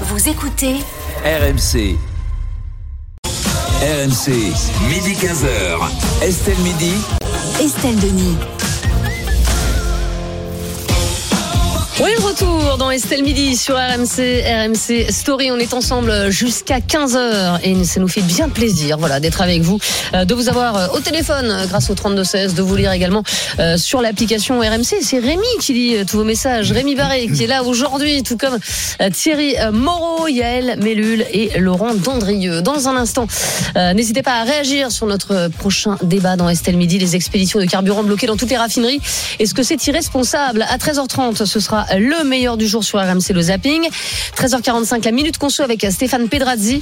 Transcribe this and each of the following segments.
Vous écoutez RMC. RMC, midi 15h. Estelle Midi. Estelle Denis. Oui, retour dans Estelle Midi sur RMC, RMC Story. On est ensemble jusqu'à 15h et ça nous fait bien plaisir voilà, d'être avec vous, euh, de vous avoir euh, au téléphone euh, grâce au 3216, de vous lire également sur l'application RMC. C'est Rémi qui lit tous vos messages. Rémi Barré qui est là aujourd'hui, tout comme Thierry Moreau, Yael Mellul et Laurent Dandrieux. Dans un instant, n'hésitez pas à réagir sur notre prochain débat dans Estelle Midi, les expéditions de carburant bloquées dans toutes les raffineries. Est-ce que c'est irresponsable? À 13h30, ce sera le meilleur du jour sur RMC le zapping. 13h45 la minute conso avec Stéphane Pedrazzi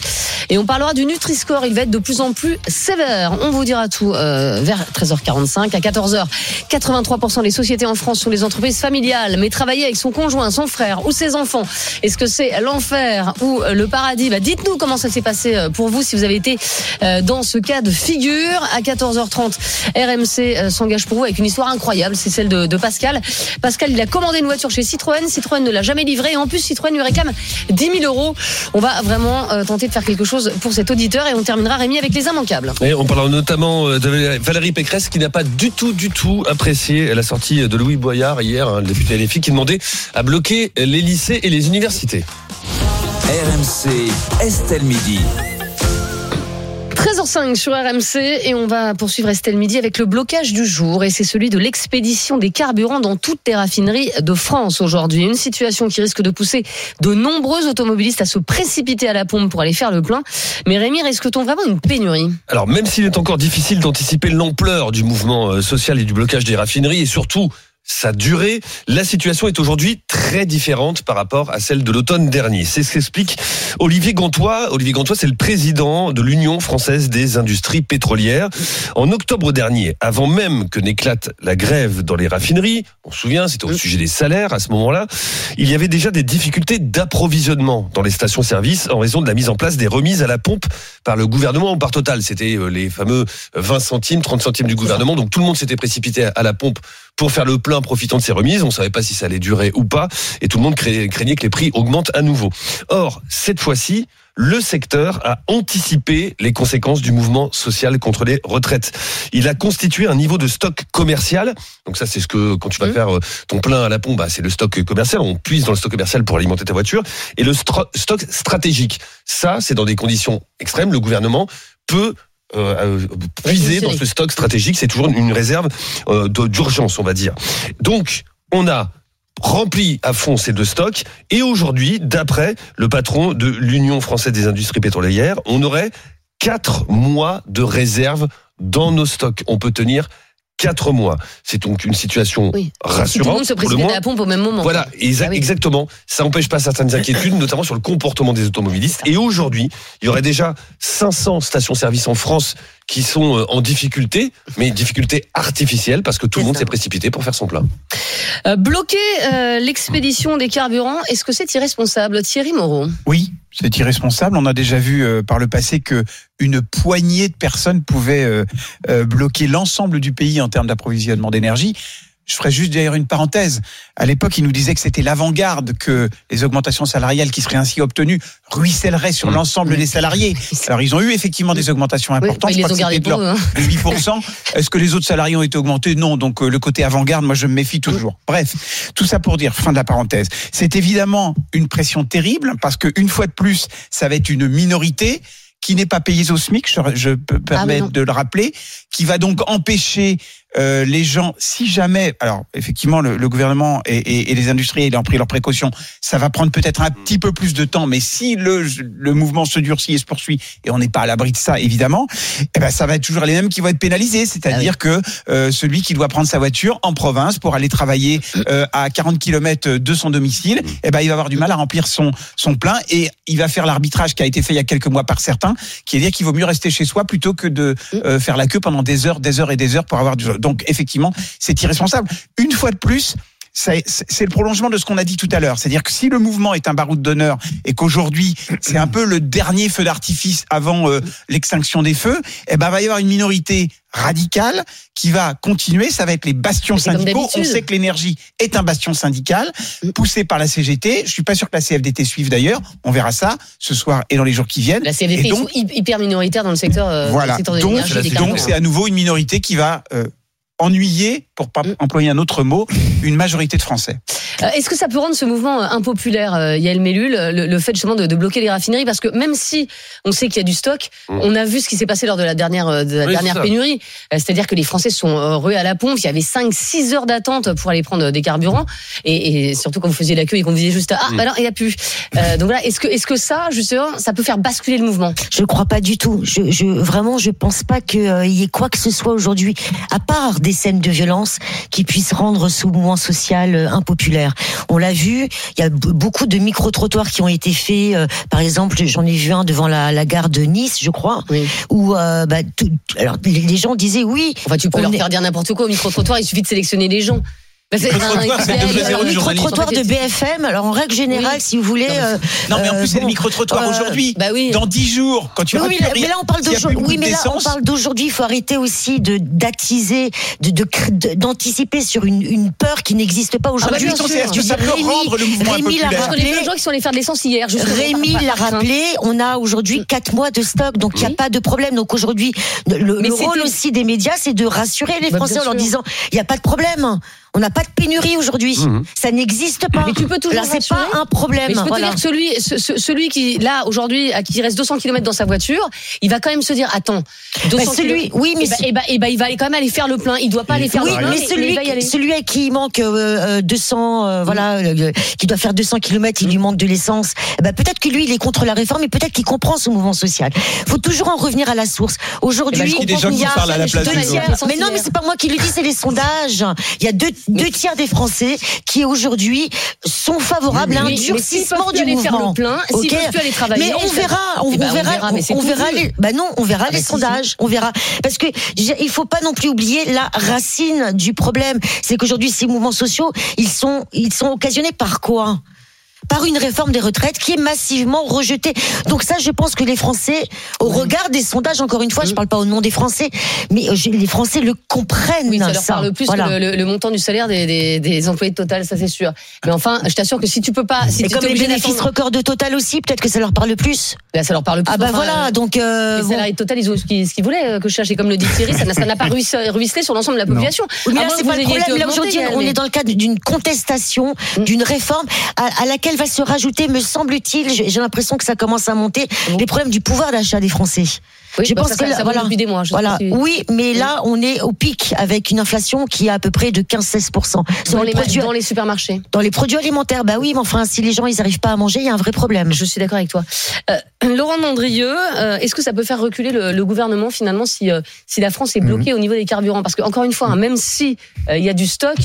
et on parlera du Nutri-Score. Il va être de plus en plus sévère. On vous dira tout euh, vers 13h45 à 14h. 83% des sociétés en France sont des entreprises familiales, mais travailler avec son conjoint, son frère ou ses enfants, est-ce que c'est l'enfer ou le paradis? Bah, Dites-nous comment ça s'est passé euh, pour vous si vous avez été euh, dans ce cas de figure. À 14h30, RMC s'engage pour vous avec une histoire incroyable. C'est celle de, de Pascal. Pascal, il a commandé une voiture chez Citroën. Citroën ne l'a jamais livré. Et en plus, Citroën lui réclame 10 000 euros. On va vraiment euh, tenter de faire quelque chose pour cet auditeur. Et on terminera, Rémi, avec les immanquables. Et on parlera notamment euh, de Valérie Pécresse qui n'a pas du tout, du tout apprécié la sortie de Louis Boyard hier, hein, le député LFI, qui demandait à bloquer les lycées et les universités. RMC, Estelle Midi. 13h05 sur RMC et on va poursuivre Estelle Midi avec le blocage du jour et c'est celui de l'expédition des carburants dans toutes les raffineries de France aujourd'hui. Une situation qui risque de pousser de nombreux automobilistes à se précipiter à la pompe pour aller faire le plein. Mais Rémi, risque-t-on vraiment une pénurie? Alors même s'il est encore difficile d'anticiper l'ampleur du mouvement euh, social et du blocage des raffineries et surtout sa durée, la situation est aujourd'hui très différente par rapport à celle de l'automne dernier. C'est ce qu'explique Olivier Gantois. Olivier Gantois, c'est le président de l'Union française des industries pétrolières. En octobre dernier, avant même que n'éclate la grève dans les raffineries, on se souvient, c'était au sujet des salaires à ce moment-là, il y avait déjà des difficultés d'approvisionnement dans les stations-service en raison de la mise en place des remises à la pompe par le gouvernement ou par Total. C'était euh, les fameux 20 centimes, 30 centimes du gouvernement. Donc tout le monde s'était précipité à la pompe pour faire le plein profitant de ces remises. On ne savait pas si ça allait durer ou pas. Et tout le monde craignait que les prix augmentent à nouveau. Or, cette fois-ci, le secteur a anticipé les conséquences du mouvement social contre les retraites. Il a constitué un niveau de stock commercial. Donc ça, c'est ce que quand tu vas mmh. faire euh, ton plein à la pompe, bah, c'est le stock commercial. On puise dans le stock commercial pour alimenter ta voiture. Et le stock stratégique, ça, c'est dans des conditions extrêmes. Le gouvernement peut euh, euh, puiser dans ce stock stratégique. C'est toujours une réserve euh, d'urgence, on va dire. Donc, on a rempli à fond ces deux stocks. Et aujourd'hui, d'après le patron de l'Union française des industries pétrolières, on aurait quatre mois de réserve dans nos stocks. On peut tenir quatre mois. C'est donc une situation rassurante. Tout le monde se précipite à la pompe au même moment. Voilà, ah exactement. Ça n'empêche pas certaines inquiétudes, notamment sur le comportement des automobilistes. Et aujourd'hui, il y aurait déjà 500 stations-service en France qui sont euh, en difficulté, mais difficulté artificielle parce que tout le monde s'est précipité pour faire son plein. Euh, bloquer euh, l'expédition des carburants, est-ce que c'est irresponsable, Thierry Moreau? Oui, c'est irresponsable. On a déjà vu par le passé que une poignée de personnes pouvaient bloquer l'ensemble du pays en termes d'approvisionnement d'énergie. Je ferai juste d'ailleurs une parenthèse. À l'époque, ils nous disaient que c'était l'avant-garde, que les augmentations salariales qui seraient ainsi obtenues ruisselleraient sur mmh. l'ensemble des salariés. Alors, ils ont eu effectivement des augmentations importantes. Oui, ils ont gardé pour hein. 8%. Est-ce que les autres salariés ont été augmentés? Non. Donc, euh, le côté avant-garde, moi, je me méfie toujours. Bref, tout ça pour dire, fin de la parenthèse. C'est évidemment une pression terrible parce qu'une fois de plus, ça va être une minorité qui n'est pas payée au SMIC, je, peux ah, permettre de le rappeler, qui va donc empêcher euh, les gens, si jamais, alors effectivement, le, le gouvernement et, et, les industriels ont pris leurs précautions, ça va prendre peut-être un petit peu plus de temps, mais si le, le mouvement se durcit et se poursuit, et on n'est pas à l'abri de ça, évidemment, eh ben ça va être toujours les mêmes qui vont être pénalisés, c'est-à-dire ah que euh, celui qui doit prendre sa voiture en province pour aller travailler euh, à 40 km de son domicile, eh ben il va avoir du mal à remplir son son plein et il va faire l'arbitrage qui a été fait il y a quelques mois par certains, qui est dire qu'il vaut mieux rester chez soi plutôt que de euh, faire la queue pendant des heures, des heures et des heures pour avoir du donc effectivement, c'est irresponsable. Une fois de plus, c'est le prolongement de ce qu'on a dit tout à l'heure. C'est-à-dire que si le mouvement est un baroud d'honneur et qu'aujourd'hui c'est un peu le dernier feu d'artifice avant euh, l'extinction des feux, eh ben va y avoir une minorité radicale qui va continuer. Ça va être les bastions syndicaux. On sait que l'énergie est un bastion syndical poussé par la CGT. Je suis pas sûr que la CFDT suive d'ailleurs. On verra ça ce soir et dans les jours qui viennent. La Et ils donc- hy- hyper minoritaires dans le secteur, euh, voilà. le secteur de Donc, c'est à nouveau une minorité qui va euh, ennuyer, pour pas Mm. employer un autre mot, une majorité de Français. Euh, Est-ce que ça peut rendre ce mouvement euh, impopulaire, euh, Yael Mellul, le, le fait justement de, de bloquer les raffineries? Parce que même si on sait qu'il y a du stock, Mm. on a vu ce qui s'est passé lors de la dernière, de la Oui, dernière pénurie. C'est-à-dire que les Français sont rués à la pompe. Il y avait 5-6 heures d'attente pour aller prendre des carburants. Et, et surtout quand vous faisiez la queue et qu'on vous disait juste Ah, Mm. bah non, il n'y a plus. Euh, donc voilà, est-ce que, est-ce que ça, justement, ça peut faire basculer le mouvement? Je crois pas du tout. Je, je vraiment, je pense pas qu'il y ait quoi que ce soit aujourd'hui, à part des scènes de violence, qui puissent rendre ce mouvement social euh, impopulaire. On l'a vu. Il y a beaucoup de micro trottoirs qui ont été faits. euh, par exemple, j'en ai vu un devant la, la gare de Nice, je crois, Oui. où euh, bah, tout- alors les gens disaient oui. Enfin, tu peux leur est- faire dire n'importe quoi au micro-trottoir, il suffit de sélectionner les gens. Bah, c'est- le micro-trottoir de BFM, alors en règle générale, Oui. si vous voulez. euh, Non, mais en euh, plus, c'est le bon, micro-trottoir euh, aujourd'hui. Bah oui. Dans 10 jours, quand tu Oui, mais là on parle d'aujourd'hui. Oui, mais là on parle d'aujourd'hui. Il faut arrêter aussi de d'attiser, d'anticiper sur une, peur qui n'existe pas Ah bah, aujourd'hui. ça peut Rémi- rendre le mouvement plein de gens qui sont allés faire de l'essence hier. Rémi l'a rappelé, on a aujourd'hui quatre mois de stock, donc il n'y a pas de problème. Donc aujourd'hui, le, le rôle aussi des médias, c'est de rassurer les Bah, Français en leur disant il n'y a pas de problème. On n'a pas de pénurie aujourd'hui. Mhm. Ça n'existe pas. Mais tu peux toujours Là, c'est pas un problème. Mais je peux voilà. te dire que celui, ce- ce- celui qui, là, aujourd'hui, à qui il reste 200 km dans sa voiture, il va quand même se dire, attends, 200 Bah, celui, oui, mais eh ben, eh ben, il va quand même aller faire le plein. Il doit pas aller faire Oui, le plein. mais celui, il aller. celui à qui il manque euh, euh, 200, euh, voilà, euh, qui doit faire 200 km, il lui manque de l'essence. Eh ben, peut-être que lui, il est contre la réforme, mais peut-être qu'il comprend ce mouvement social. Faut toujours en revenir à la source. Aujourd'hui, Eh ben, Il y a des gens qui parlent à la place mais non, mais c'est pas moi qui le dis, c'est les sondages. Il y a deux, deux tiers des Français qui aujourd'hui sont favorables à un durcissement du mouvement. le plein, s'ils Ok peuvent plus aller travailler, Mais on verra, on, Eh ben, on on verra, verra, mais c'est on verra les, bah non, on verra Ah, les bah, si, sondages, on verra. Parce que il faut pas non plus oublier la racine du problème. C'est qu'aujourd'hui, ces mouvements sociaux, ils sont, ils sont occasionnés par quoi? Par une réforme des retraites qui est massivement rejetée. Donc ça, je pense que les Français, au regard des sondages, encore une fois, je parle pas au nom des Français, mais euh, les Français le comprennent. Oui, ça leur parle plus Voilà. que le, montant du salaire des, des, des employés de Total, ça c'est sûr. Mais enfin, je t'assure que si tu peux pas, si Et tu comme es les bénéfices records de Total aussi, peut-être que ça leur parle plus. Là, ça leur parle plus. Ah bah Enfin, voilà, euh, donc euh, Les salariés de Total, ils ont ce qu'ils voulaient que je cherche. Et comme le dit Thierry, ça n'a ça pas ruisse- ruisselé sur l'ensemble de la population. Oui, mais là, c'est pas le problème. Là, aujourd'hui, on est dans le cadre d'une contestation, Mm. d'une réforme à, à laquelle va se rajouter, me semble-t-il, j'ai l'impression que ça commence à monter, bon les problèmes du pouvoir d'achat des Français. Oui, je bah, pense ça, que là, ça voilà. depuis des mois. je sais Voilà. pas si- Oui, mais là, on est au pic avec une inflation qui est à peu près de 15-16%. Sur Dans les produits, dans les supermarchés. dans les produits alimentaires, bah oui, mais enfin, si les gens ils arrivent pas à manger, il y a un vrai problème. Je suis d'accord avec toi. Euh, Laurent Mandrieux, euh, est-ce que ça peut faire reculer le, le gouvernement finalement si, euh, si la France est Mhm. bloquée au niveau des carburants? Parce que encore une fois, hein, même si euh, il y a du stock,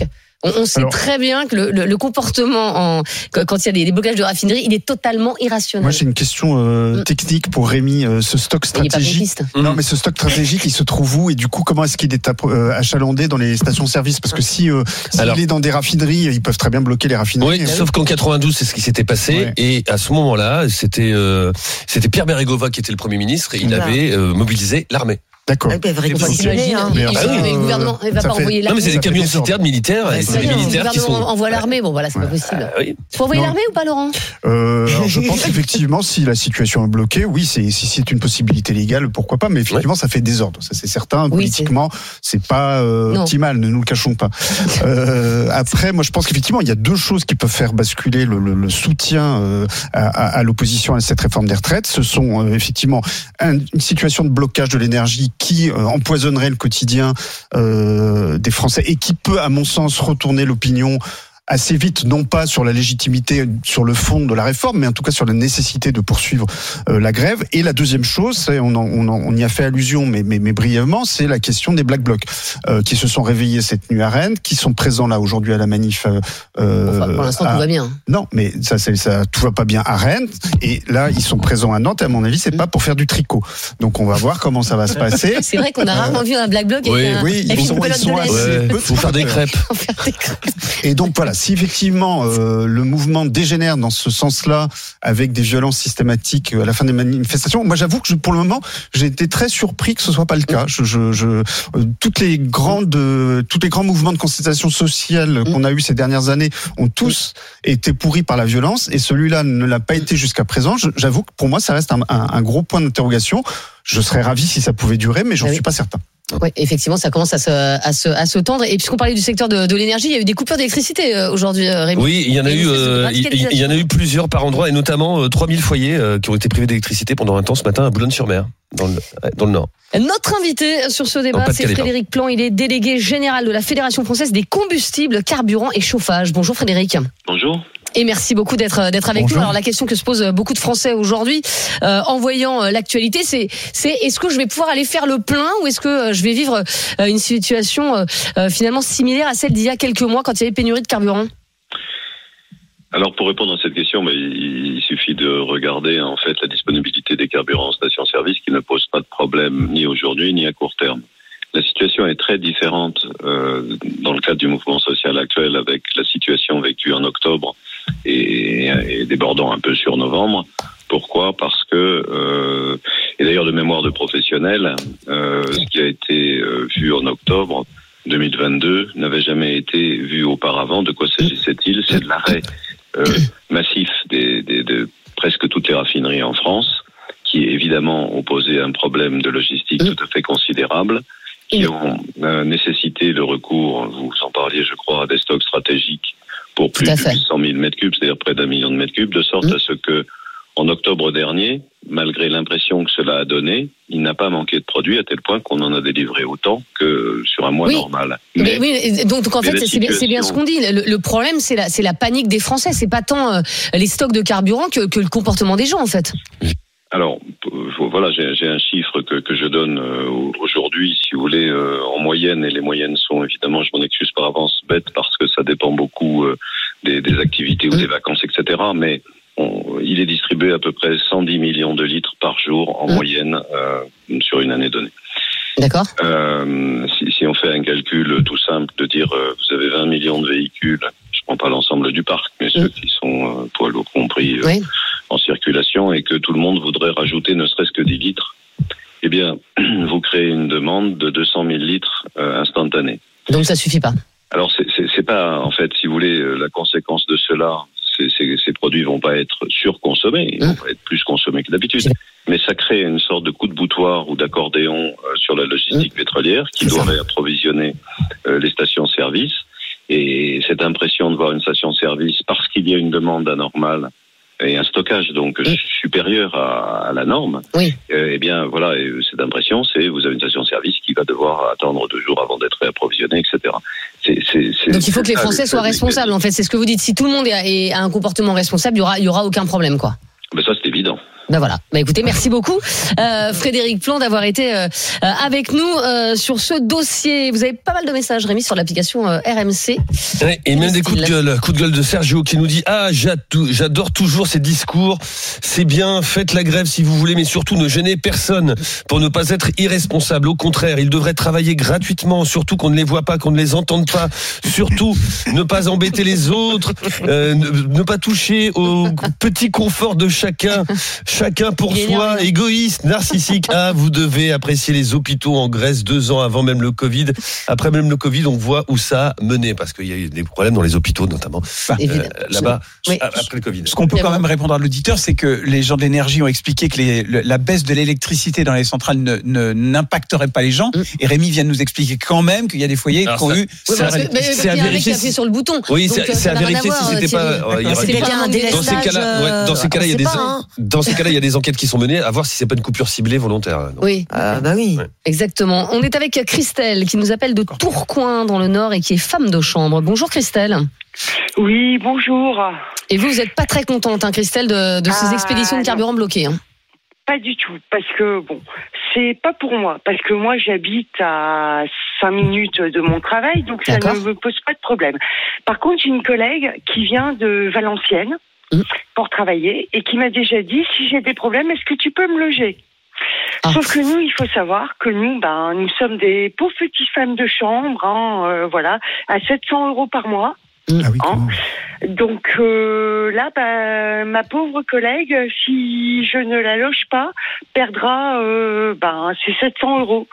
on, on sait Alors- très bien que le, le- le comportement en, quand il y a des, des blocages de raffinerie, il est totalement irrationnel. Moi, j'ai une question euh, Mm. technique pour Rémi. Euh, ce stock il n'est pas stratégique. péquiste. Non, mais ce stock stratégique, il se trouve où et du coup, comment est-ce qu'il est euh, achalandé dans les stations-service? Parce que si euh, s'il Alors- est dans des raffineries, ils peuvent très bien bloquer les raffineries. Oui, sauf qu'en 92, c'est ce qui s'était passé. Ouais. Et à ce moment-là, c'était euh, c'était Pierre Bérégovoy qui était le Premier ministre et il Voilà. avait euh, mobilisé l'armée. D'accord. Enfin, réquisitionner, t'imagines, hein. il- Mais il- enfin, le euh, gouvernement ne va ça pas fait- envoyer Non, l'armée. mais c'est des camions citernes militaires et Ouais, c'est c'est des militaires qui gouvernement sont. envoie l'armée, bon voilà, c'est pas Ouais. possible. Ah oui. Faut envoyer Non. l'armée ou pas, Laurent Euh, alors, je pense qu'effectivement, si la situation est bloquée, oui, c'est si c'est une possibilité légale, pourquoi pas. Mais effectivement, ça fait désordre. Ça, c'est certain. Oui, Politiquement, c'est pas euh, Non. optimal. Ne nous le cachons pas. Euh, après, moi, je pense qu'effectivement, il y a deux choses qui peuvent faire basculer le, le- le soutien euh, à, l'opposition à cette réforme des retraites. Ce sont euh, effectivement un- une situation de blocage de l'énergie qui euh, empoisonnerait le quotidien euh, des Français et qui peut, à mon sens, retourner l'opinion assez vite, non pas sur la légitimité, sur le fond de la réforme, mais en tout cas sur la nécessité de poursuivre euh, la grève. Et la deuxième chose, c'est, on, en- on, en- on y a fait allusion, mais, mais, mais brièvement, c'est la question des Black Blocs euh, qui se sont réveillés cette nuit à Rennes, qui sont présents là aujourd'hui à la manif. euh, Enfin, Pour l'instant, à- tout va bien. non, mais ça, ça, tout va pas bien à Rennes. Et là, ils sont présents à Nantes. Et à mon avis, c'est pas pour faire du tricot. Donc, on va voir comment ça va se passer. C'est vrai qu'on a rarement vu un Black Bloc avec Oui, un- oui, avec ils une sont- ils sont assez- Ouais, peu faut faire des crêpes. Pour faire des crêpes. Et donc voilà, si effectivement euh, le mouvement dégénère dans ce sens-là, avec des violences systématiques euh, à la fin des manifestations, moi j'avoue que je, pour le moment, j'ai été très surpris que ce soit pas le cas. Je, je, je euh, toutes les grandes, euh, tous les grands mouvements de contestation sociale qu'on a eu ces dernières années ont tous été pourris par la violence, et celui-là ne l'a pas été jusqu'à présent. J'avoue que pour moi, ça reste un, un- un gros point d'interrogation. Je serais ravi si ça pouvait durer, mais j'en Ah oui. suis pas certain. Oui, effectivement, ça commence à se, à se, à se tendre. Et puisqu'on parlait du secteur de, de l'énergie, il y a eu des coupures d'électricité euh, aujourd'hui, euh, Rémi. Oui, il y en a Et eu, euh, il y en a eu plusieurs par endroit, et notamment euh, 3000 foyers euh, qui ont été privés d'électricité pendant un temps ce matin à Boulogne-sur-Mer, dans le, dans le Nord. Notre invité sur ce débat, c'est Frédéric Plan. Il est délégué général de la Fédération française des combustibles, carburants et chauffage. Bonjour Frédéric. Bonjour. Et merci beaucoup d'être d'être avec Bonjour. nous. Alors la question que se posent beaucoup de Français aujourd'hui, euh, en voyant euh, l'actualité, c'est c'est est-ce que je vais pouvoir aller faire le plein ou est-ce que euh, je vais vivre euh, une situation euh, euh, finalement similaire à celle d'il y a quelques mois quand il y avait pénurie de carburant? Alors pour répondre à cette question, mais il il suffit de regarder en fait la disponibilité des carburants en station-service qui ne pose pas de problème ni aujourd'hui ni à court terme. La situation est très différente euh, dans le cadre du mouvement social actuel avec la situation vécue en octobre et, débordant un peu sur novembre. Pourquoi? Parce que, euh, et d'ailleurs de mémoire de professionnels, euh, ce qui a été euh, vu en octobre 2022 n'avait jamais été vu auparavant. De quoi s'agissait-il? C'est de l'arrêt euh, massif des, des- de presque toutes les raffineries en France, qui évidemment ont posé un problème de logistique tout à fait considérable, qui ont euh, nécessité le recours, vous en parliez je crois, à des stocks stratégiques pour plus de fait. 800 000 mètres cubes, c'est-à-dire près d'un million de mètres cubes, de sorte Mm. à ce que en octobre dernier, malgré l'impression que cela a donné, il n'a pas manqué de produits à tel point qu'on en a délivré autant que sur un mois Oui. normal. Mais, oui, et donc, donc en mais fait, c'est bien, ce qu'on dit. Le, le problème, c'est la, panique des Français. C'est pas tant euh, les stocks de carburant que, que le comportement des gens, en fait. Alors, voilà, j'ai j'ai un chiffre que, que je donne euh, aujourd'hui, si vous voulez, euh, en moyenne, et les moyennes sont évidemment, je m'en excuse par avance, bêtes, parce que ça dépend beaucoup euh, des, des activités ou des vacances, etc. Mais on- il est distribué à peu près 110 millions de litres par jour en Mm. moyenne euh, sur une année donnée. D'accord Euh, si, si on fait un calcul tout simple de dire euh, vous avez 20 millions de véhicules, je prends pas l'ensemble du parc, mais ceux qui sont euh, poids lourds compris Oui. Et que tout le monde voudrait rajouter ne serait-ce que 10 litres, eh bien, vous créez une demande de 200 000 litres euh, instantanée. Donc ça suffit pas. Alors, c'est- pas, en fait, si vous voulez, euh, la conséquence de cela, c'est- c'est- ces produits vont pas être surconsommés, ils vont pas être plus consommés que d'habitude. Mais ça crée une sorte de coup de boutoir ou d'accordéon euh, sur la logistique pétrolière qui ça. doit approvisionner euh, les stations-service. Et cette impression de voir une station-service, parce qu'il y a une demande anormale et un stockage donc supérieur à, à la norme, Oui. euh, eh bien voilà, et cette impression, c'est vous avez une station-service qui va devoir attendre deux jours avant d'être réapprovisionnée, etc. C'est- Donc il faut que les ça, Français soient le responsables, en fait. C'est ce que vous dites. Si tout le monde a un comportement responsable, il y aura, il y aura aucun problème, quoi. Mais ça, c'est évident. Ben voilà. Ben écoutez, merci beaucoup, euh, Frédéric Plon, d'avoir été euh, euh, avec nous euh, sur ce dossier. Vous avez pas mal de messages, Rémi, sur l'application RMC. Ouais, Et même des coups de gueule, coup de gueule de Sergio qui nous dit ah j'adore toujours ces discours, c'est bien, faites la grève si vous voulez, mais surtout ne gênez personne pour ne pas être irresponsable. Au contraire, ils devraient travailler gratuitement, surtout qu'on ne les voit pas, qu'on ne les entende pas, surtout ne pas embêter les autres, ne, ne pas toucher au petit confort de chacun, chacun pour soi, égoïste, narcissique. Ah, vous devez apprécier les hôpitaux en Grèce deux ans avant même le Covid. Après même le Covid, on voit où ça a mené, parce qu'il y a eu des problèmes dans les hôpitaux notamment, Évidemment. euh, là-bas, Oui. après le Covid. Ce qu'on peut quand même répondre à l'auditeur, c'est que les gens d'énergie ont expliqué que les- le- la baisse de l'électricité dans les centrales ne- n'impacterait pas les gens. Mm. Et Rémi vient de nous expliquer quand même qu'il y a des foyers qui ont eu. C'est à- vérifier sur le bouton. Oui, c'est euh, c'est à vérifier si c'était Thierry. pas. Dans ces cas-là, ouais, dans ces cas-là, il y a des dans ces il y a des enquêtes qui sont menées à voir si c'est pas une coupure ciblée volontaire. Donc, Oui, Ah, bah oui. Ouais. exactement. On est avec Christelle qui nous appelle de Tourcoing dans le Nord et qui est femme de chambre. Bonjour Christelle. Oui, bonjour. Et vous, vous n'êtes pas très contente, hein, Christelle, de, de ces Ah, expéditions de non. carburant bloquées. hein. Pas du tout, parce que bon, c'est pas pour moi, parce que moi j'habite à 5 minutes de mon travail, donc ça ne me pose pas de problème. Par contre, j'ai une collègue qui vient de Valenciennes Mhm. pour travailler et qui m'a déjà dit si j'ai des problèmes, est-ce que tu peux me loger? Ah. Sauf que nous, il faut savoir que nous, ben, nous sommes des pauvres petites femmes de chambre, hein, euh, voilà, à 700 euros par mois. Ah oui, Hein comment Donc euh, là, bah, ma pauvre collègue, si je ne la loge pas, perdra euh, ben, ses 700 euros.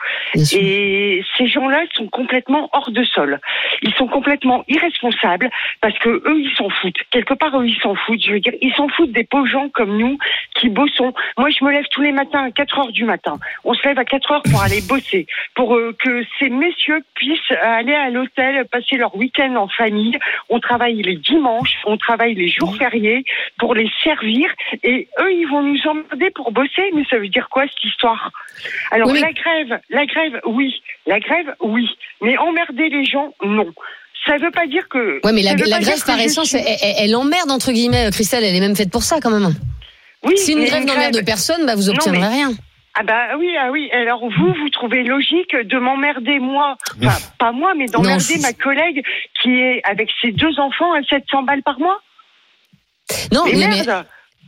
Et ces gens-là sont complètement hors de sol. Ils sont complètement irresponsables parce que eux, ils s'en foutent. Quelque part, eux, ils s'en foutent. Je veux dire, ils s'en foutent des pauvres gens comme nous qui bossons. Moi, je me lève tous les matins à 4 heures du matin. On se lève à 4 heures pour aller bosser, pour euh, que ces messieurs puissent aller à l'hôtel, passer leur week-end en famille. On travaille les dimanches, on travaille les jours fériés pour les servir et eux, ils vont nous emmerder pour bosser. Mais ça veut dire quoi cette histoire? Alors Oui, la grève, la grève, oui. La grève, oui. Mais emmerder les gens, non. Ça veut pas dire que. Ouais, mais la, grève par essence, suis- elle, elle- elle emmerde entre guillemets, Christelle. Elle est même faite pour ça quand même. Oui, Si une grève n'emmerde personne, bah vous Non, obtiendrez mais- rien. Ah bah oui, ah oui. Alors vous, vous trouvez logique de m'emmerder moi, enfin pas moi, mais d'emmerder ma collègue qui est avec ses deux enfants à 700 balles par mois. Non, Mais mais,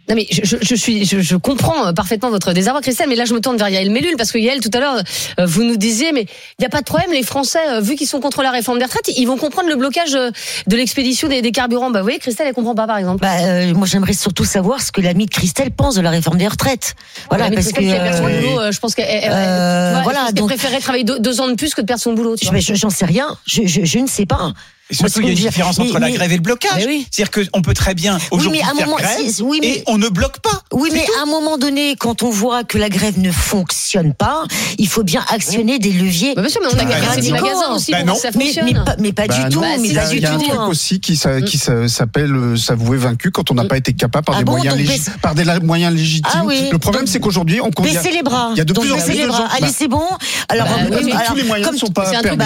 non, mais je, je, je suis, je, je comprends euh, parfaitement votre désarroi, Christelle. Mais là, je me tourne vers Yael Mellul parce que Yael, tout à l'heure, euh, vous nous disiez, mais il n'y a pas de problème. Les Français, euh, vu qu'ils sont contre la réforme des retraites, ils vont comprendre le blocage de l'expédition des, des carburants. Bah, vous voyez, Christelle, elle comprend pas, par exemple. Bah, euh, moi, j'aimerais surtout savoir ce que l'ami de Christelle pense de la réforme des retraites. Voilà, parce que. Euh, je pense qu'elle, elle- elle- euh, voilà, préférait travailler deux, deux ans de plus que de perdre son boulot. tu je- vois. je- J'en sais rien. Je, je, je ne sais pas. Et surtout, il y a une différence entre la grève et le blocage. Mais oui. C'est-dire qu'on peut très bien aujourd'hui mais à un faire moment- grève oui, mais- et on ne bloque pas. Oui, mais à un moment donné, quand on voit que la grève ne fonctionne pas, il faut bien actionner des leviers. Bah, bien sûr, mais on a Bah, des magasins aussi Bah, pour que ça mais, fonctionne. mais pas, mais pas Bah du tout. Bah, mais pas du Il y a un tout. truc hein. aussi qui, s'a- qui s'a- s'appelle euh, s'avouer vaincu quand on n'a pas été capable par Ah des bon, moyens Par des moyens légitimes. Ah oui. Le problème, c'est qu'aujourd'hui, on. Baissez les bras. Il y a de plus en plus de gens. Allez, c'est bon. Alors, Bah, euh, oui, mais tous les moyens ne sont pas permis. Bah,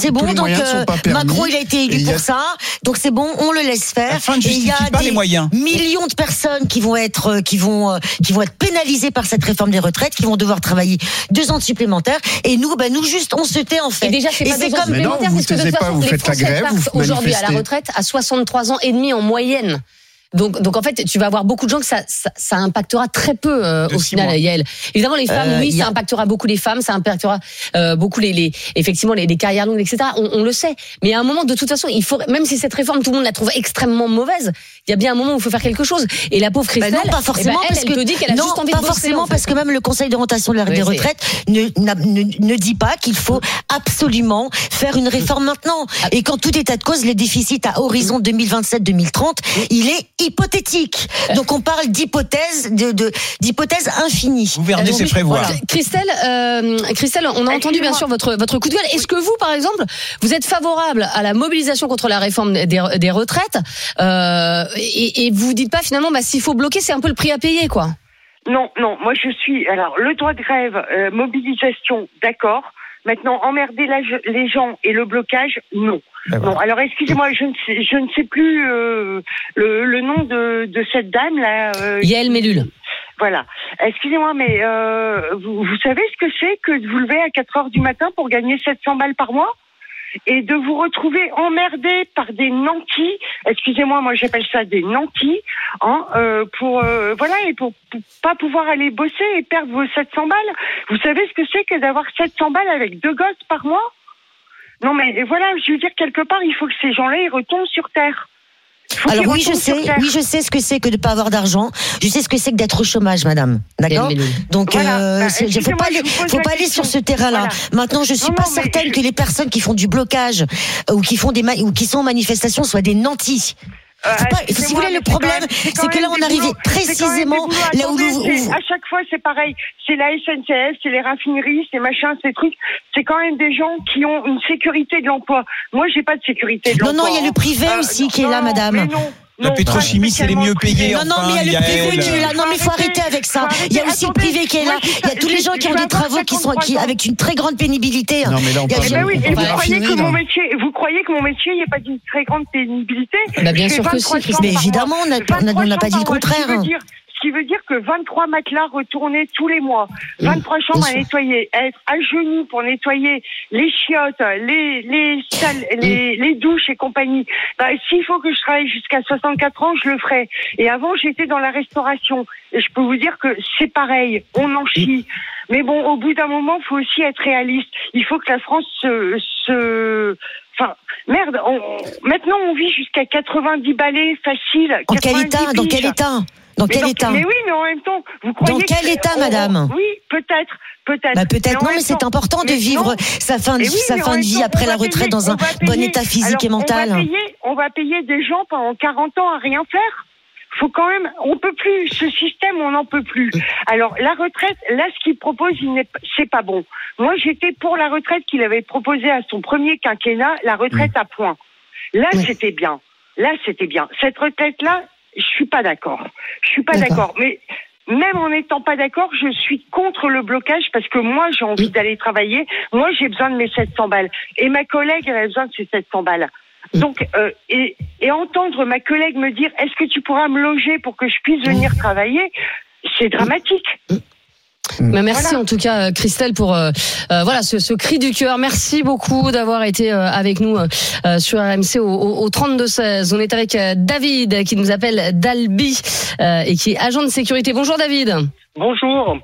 c'est bon, donc euh. Macron il a été Et élu a- pour ça, donc c'est bon, on le laisse faire. Il y a des les moyens. millions de personnes qui vont être, euh, qui vont, euh, qui vont être pénalisées par cette réforme des retraites, qui vont devoir travailler deux ans supplémentaires. Et nous, bah nous juste, on se tait en fait. Et déjà, c'est pas deux ans comme- Mais non, supplémentaires, vous parce que de toute pas, façon, vous les faites la Français grève, vous partent aujourd'hui à la retraite à 63 ans et demi en moyenne. Donc, donc en fait, tu vas avoir beaucoup de gens que ça, ça, ça impactera très peu euh, au final. Yael. Évidemment, les femmes, Euh, oui, a- ça impactera beaucoup les femmes, ça impactera euh, beaucoup les, les effectivement les, les carrières longues, etc. On, on le sait. Mais à un moment, de toute façon, il faut même si cette réforme, tout le monde la trouve extrêmement mauvaise, il y a bien un moment où il faut faire quelque chose. Et la pauvre Bah Christelle, non, pas eh forcément, ben, elle, parce elle que te dit qu'elle a non, juste envie pas de bosser, forcément, en fait. parce que même le Conseil d'orientation de la- Oui, des retraites ne, ne, ne dit pas qu'il faut absolument faire une réforme maintenant. Ah. Et quand tout est à de cause, les déficits à horizon 2027-2030, il est hypothétique. Donc on parle d'hypothèse, de, de d'hypothèse infinie. Gouverner, c'est prévoir. voilà. Christelle, euh, Christelle, on a entendu bien sûr votre votre coup de gueule. Est-ce que vous, par exemple, vous êtes favorable à la mobilisation contre la réforme des, des retraites euh, et, et vous dites pas finalement, bah, s'il faut bloquer, c'est un peu le prix à payer, quoi? Non, non, moi je suis. Alors, le droit de grève, euh, mobilisation, d'accord. Maintenant, emmerder la- les gens et le blocage, non. Non, alors excusez-moi, je ne sais, je ne sais plus euh, le, le nom de, de cette dame là. euh, Yael Mellul. Voilà. Excusez-moi, mais euh, vous, vous savez ce que c'est que de vous lever à 4 heures du matin pour gagner 700 balles par mois? Et de vous retrouver emmerdé par des nantis. Excusez-moi, moi j'appelle ça des nantis, hein, euh, pour euh, voilà et pour, pas pouvoir aller bosser et perdre vos 700 balles. Vous savez ce que c'est que d'avoir 700 balles avec deux gosses par mois? Non, mais voilà, je veux dire quelque part, il faut que ces gens-là ils retombent sur terre. Il faut Alors oui, je sais, oui, je sais ce que c'est que de pas avoir d'argent. Je sais ce que c'est que d'être au chômage, madame. D'accord. Donc, Voilà. euh, Bah, faut pas aller, faut pas aller sur ce terrain-là. Voilà. Maintenant, je suis Non, pas non, certaine je- que les personnes qui font du blocage euh, ou qui font des ma- ou qui sont en manifestation soient des nantis. Euh, pas- si vous voulez, mais le problème, c'est que là, on des précisément là où, où- à chaque fois, c'est pareil. C'est la SNCF, c'est les raffineries, c'est machin, ces trucs. C'est quand même des gens qui ont une sécurité de l'emploi. Moi, j'ai pas de sécurité de Non, l'emploi. non, il y a le privé Euh, aussi non, qui est là, non, madame. mais non, La non, pétrochimie, c'est les mieux payés. Non, non, mais il y a le privé qui est là. Non, mais il faut arrêter avec ça. Il y a aussi le privé qui est là. Il y a tous les gens qui ont des travaux qui sont qui, 53 ans. avec une très grande pénibilité. Non, mais là, on Il y a parle des- Eh ben oui, et vous croyez que mon métier, vous croyez que mon métier, il n'y a pas d'une très grande pénibilité Bah, bien sûr que si, 23 Christine. chambres Mais évidemment, on n'a- pas dit le 23 chambres par mois, contraire. Ce qui veut dire, que 23 matelas retournés tous les mois, 23 chambres à nettoyer, être à genoux pour nettoyer les chiottes, les, les salles, les, les douches et compagnie. Bah, s'il faut que je travaille jusqu'à 64 ans, je le ferai. Et avant, j'étais dans la restauration. Et je peux vous dire que c'est pareil, on en chie. Mais bon, au bout d'un moment, il faut aussi être réaliste. Il faut que la France se, se Enfin, merde, on- maintenant on vit jusqu'à 90 balais facile. En quel 90 état? Dans quel état? Dans Mais quel état? Mais oui, mais en même temps, vous croyez Dans quel que- état, madame? Oui, peut-être, peut-être. Bah peut-être non, mais c'est important de vivre non. sa fin de, oui, sa fin de vie après la retraite payer- dans un bon payer- état physique alors, et mental. On va, payer, on va payer des gens pendant 40 ans à rien faire. Faut quand même, on peut plus. Ce système, on n'en peut plus. Alors la retraite, là, ce qu'il propose, il c'est pas bon. Moi, j'étais pour la retraite qu'il avait proposée à son premier quinquennat, la retraite à points. Là, Oui. c'était bien. Là, c'était bien. Cette retraite-là, je suis pas d'accord. Je suis pas D'accord. d'accord. Mais même en n'étant pas d'accord, je suis contre le blocage parce que moi, j'ai envie Mm. d'aller travailler. Moi, j'ai besoin de mes 700 balles. Et ma collègue, elle a besoin de ses 700 balles. Donc, euh, et, et entendre ma collègue me dire, est-ce que tu pourras me loger pour que je puisse venir travailler, c'est dramatique. Mais merci Voilà. en tout cas euh, Christelle pour euh, euh, voilà ce, ce cri du cœur. Merci beaucoup d'avoir été euh, avec nous sur RMC au, au, au 32 16. On est avec David qui nous appelle Dalby euh, et qui est agent de sécurité. Bonjour David. Bonjour.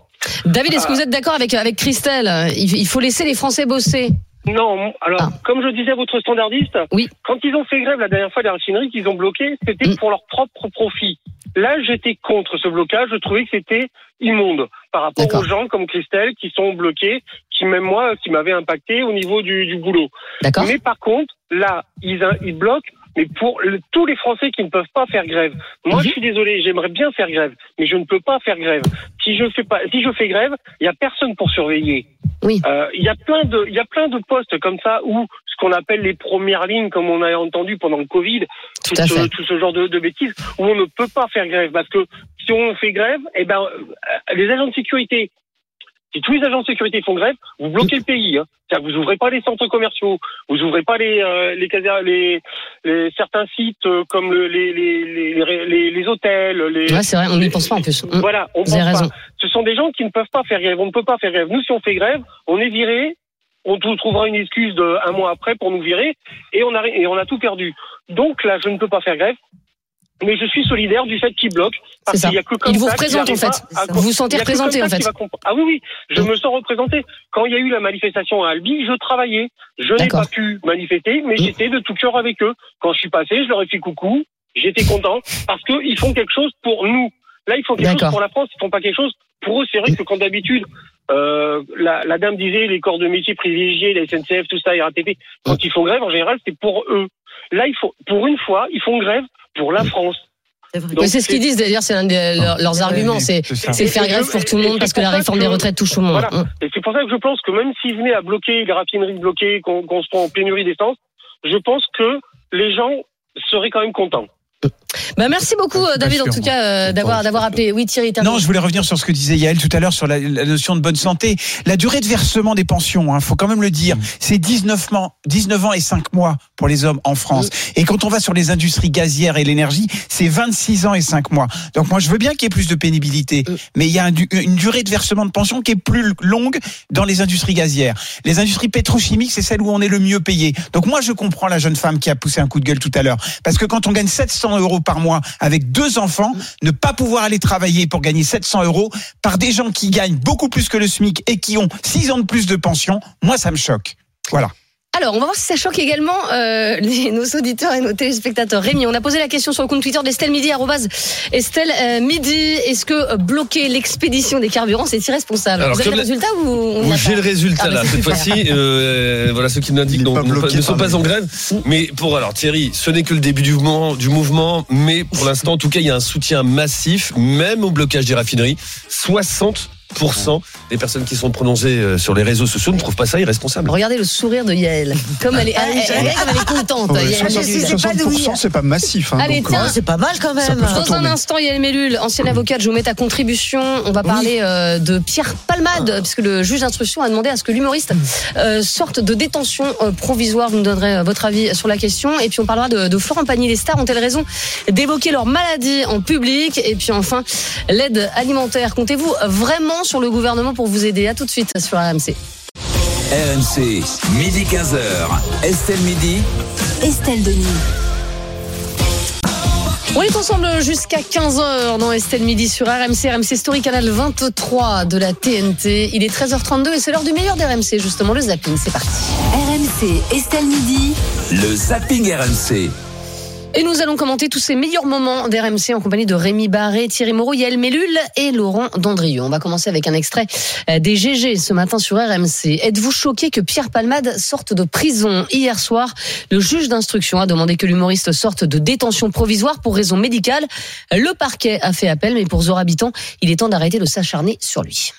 David, est-ce que vous êtes d'accord avec avec Christelle? Il, il faut laisser les Français bosser. Non, alors, Ah. comme je disais à votre standardiste, Oui. quand ils ont fait grève la dernière fois des raffineries qu'ils ont bloqué, c'était Mm. pour leur propre profit. Là, j'étais contre ce blocage. Je trouvais que c'était immonde par rapport aux gens comme Christelle qui sont bloqués, qui même moi, qui m'avaient impacté au niveau du, du boulot. D'accord. Mais par contre, là, ils, ils bloquent, mais pour le- tous les Français qui ne peuvent pas faire grève. Moi, Mhm. je suis désolé, j'aimerais bien faire grève, mais je ne peux pas faire grève. Si je fais pas, si je fais grève, il y a personne pour surveiller. Oui. Euh, Il y a plein de, il y a plein de postes comme ça où ce qu'on appelle les premières lignes, comme on a entendu pendant le Covid, Tout tout, ce, tout ce genre de, de bêtises, où on ne peut pas faire grève parce que si on fait grève, eh ben, euh, les agents de sécurité, si tous les agents de sécurité font grève, vous bloquez le pays. Hein. Vous ouvrez pas les centres commerciaux, vous ouvrez pas les euh, les, caser- les, les certains sites euh, comme le- les, les, les, hôtels, les Ouais, c'est vrai, on n'y pense pas en plus. Mm. voilà, on Vous avez pense raison. pas. Ce sont des gens qui ne peuvent pas faire grève. On ne peut pas faire grève. Nous, si on fait grève, on est viré. On trou- trouvera une excuse de un mois après pour nous virer et on a et on a tout perdu. Donc là, je ne peux pas faire grève. Mais je suis solidaire du fait qu'ils bloquent. Parce qu'il y a que comme Il vous ça qu'il représente en fait. Vous vous sentez représenté en fait. qu'il. Ah oui, oui, je me sens représenté. Quand il y a eu la manifestation à Albi, je travaillais. Je n'ai pas pu manifester, mais Mm. j'étais de tout cœur avec eux. Quand je suis passé, je leur ai fait coucou. J'étais content parce qu'ils font quelque chose pour nous. Là, ils font quelque chose pour la France. Ils font pas quelque chose pour eux. C'est vrai que quand d'habitude, euh, la, la dame disait les corps de métier privilégiés, la SNCF, tout ça, RATP, quand ils font grève, en général, c'est pour eux. Là, il faut, pour une fois, ils font grève pour la France. C'est ce qu'ils disent d'ailleurs, c'est l'un de leurs, leurs arguments, c'est faire grève pour tout le monde parce que la réforme que- des retraites touche tout le monde. Voilà. Mm. Et c'est pour ça que je pense que même s'ils venaient à bloquer les raffineries bloquées, qu'on qu'on se prend en pénurie d'essence, je pense que les gens seraient quand même contents. Bah merci beaucoup euh, Pas David en tout cas euh, d'avoir d'avoir appelé. Oui Thierry. Non, je voulais revenir sur ce que disait Yael tout à l'heure sur la, la notion de bonne santé. La durée de versement des pensions, hein, faut quand même le dire, c'est 19 ans, 19 ans et 5 mois pour les hommes en France. Et quand on va sur les industries gazières et l'énergie, c'est 26 ans et 5 mois. Donc moi, je veux bien qu'il y ait plus de pénibilité, Mm. mais il y a un une durée de versement de pension qui est plus longue dans les industries gazières. Les industries pétrochimiques, c'est celle où on est le mieux payé. Donc moi, je comprends la jeune femme qui a poussé un coup de gueule tout à l'heure. Parce que quand on gagne 700 euros par mois avec deux enfants, ne pas pouvoir aller travailler pour gagner 700 euros par des gens qui gagnent beaucoup plus que le SMIC et qui ont 6 ans de plus de pension, moi, ça me choque. Voilà. Alors, on va voir si ça choque également euh, les- nos auditeurs et nos téléspectateurs. Rémi, on a posé la question sur le compte Twitter d'Estelle Midi, Estelle euh, Midi. Est-ce que euh, bloquer l'expédition des carburants, c'est irresponsable Alors, Vous avez le résultat ou on j'ai le résultat Ah, là. Cette fois-ci, euh, voilà ceux qui nous indiquent Il est donc, pas ne, sont pas en grève. Mais pour alors Thierry, ce n'est que le début du mouvement, du mouvement. Mais pour l'instant, en tout cas, il y a un soutien massif, même au blocage des raffineries. 60 des personnes qui sont prononcées euh, sur les réseaux sociaux ne trouvent pas ça irresponsable. Regardez le sourire de Yael. Comme elle est, Ah, elle, elle- elle- comme elle est contente. Ouais, Yael 60%, Mellul. c'est pas de oui. 60%, c'est pas massif. Hein, Allez, tiens. euh, c'est pas mal quand même. Dans un instant, Yael Mellul, ancienne avocate, je vous mets à contribution. On va parler euh, de Pierre Palmade, puisque le juge d'instruction a demandé à ce que l'humoriste euh, sorte de détention euh, provisoire. Vous nous donnerez euh, votre avis sur la question. Et puis on parlera de, de Florent Pagny. Les stars ont-elles raison d'évoquer leur maladie en public? Et puis enfin, l'aide alimentaire. Comptez-vous vraiment sur le gouvernement pour vous aider À tout de suite sur RMC. RMC, midi 15h. Estelle Midi. Estelle Denis. On est ensemble jusqu'à 15h dans Estelle Midi sur RMC, RMC Story Canal 23 de la TNT. Il est 13h32 et c'est l'heure du meilleur d'RMC, justement le zapping. C'est parti. RMC Estelle Midi. Le zapping RMC. Et nous allons commenter tous ces meilleurs moments d'RMC en compagnie de Rémi Barré, Thierry Moreau, Yael Mellul et Laurent Dandrieux. On va commencer avec un extrait euh, des GG ce matin sur RMC. Êtes-vous choqué que Pierre Palmade sorte de prison Hier soir, le juge d'instruction a demandé que l'humoriste sorte de détention provisoire pour raison médicale. Le parquet a fait appel, mais pour Zora Habitant, il est temps d'arrêter de s'acharner sur lui.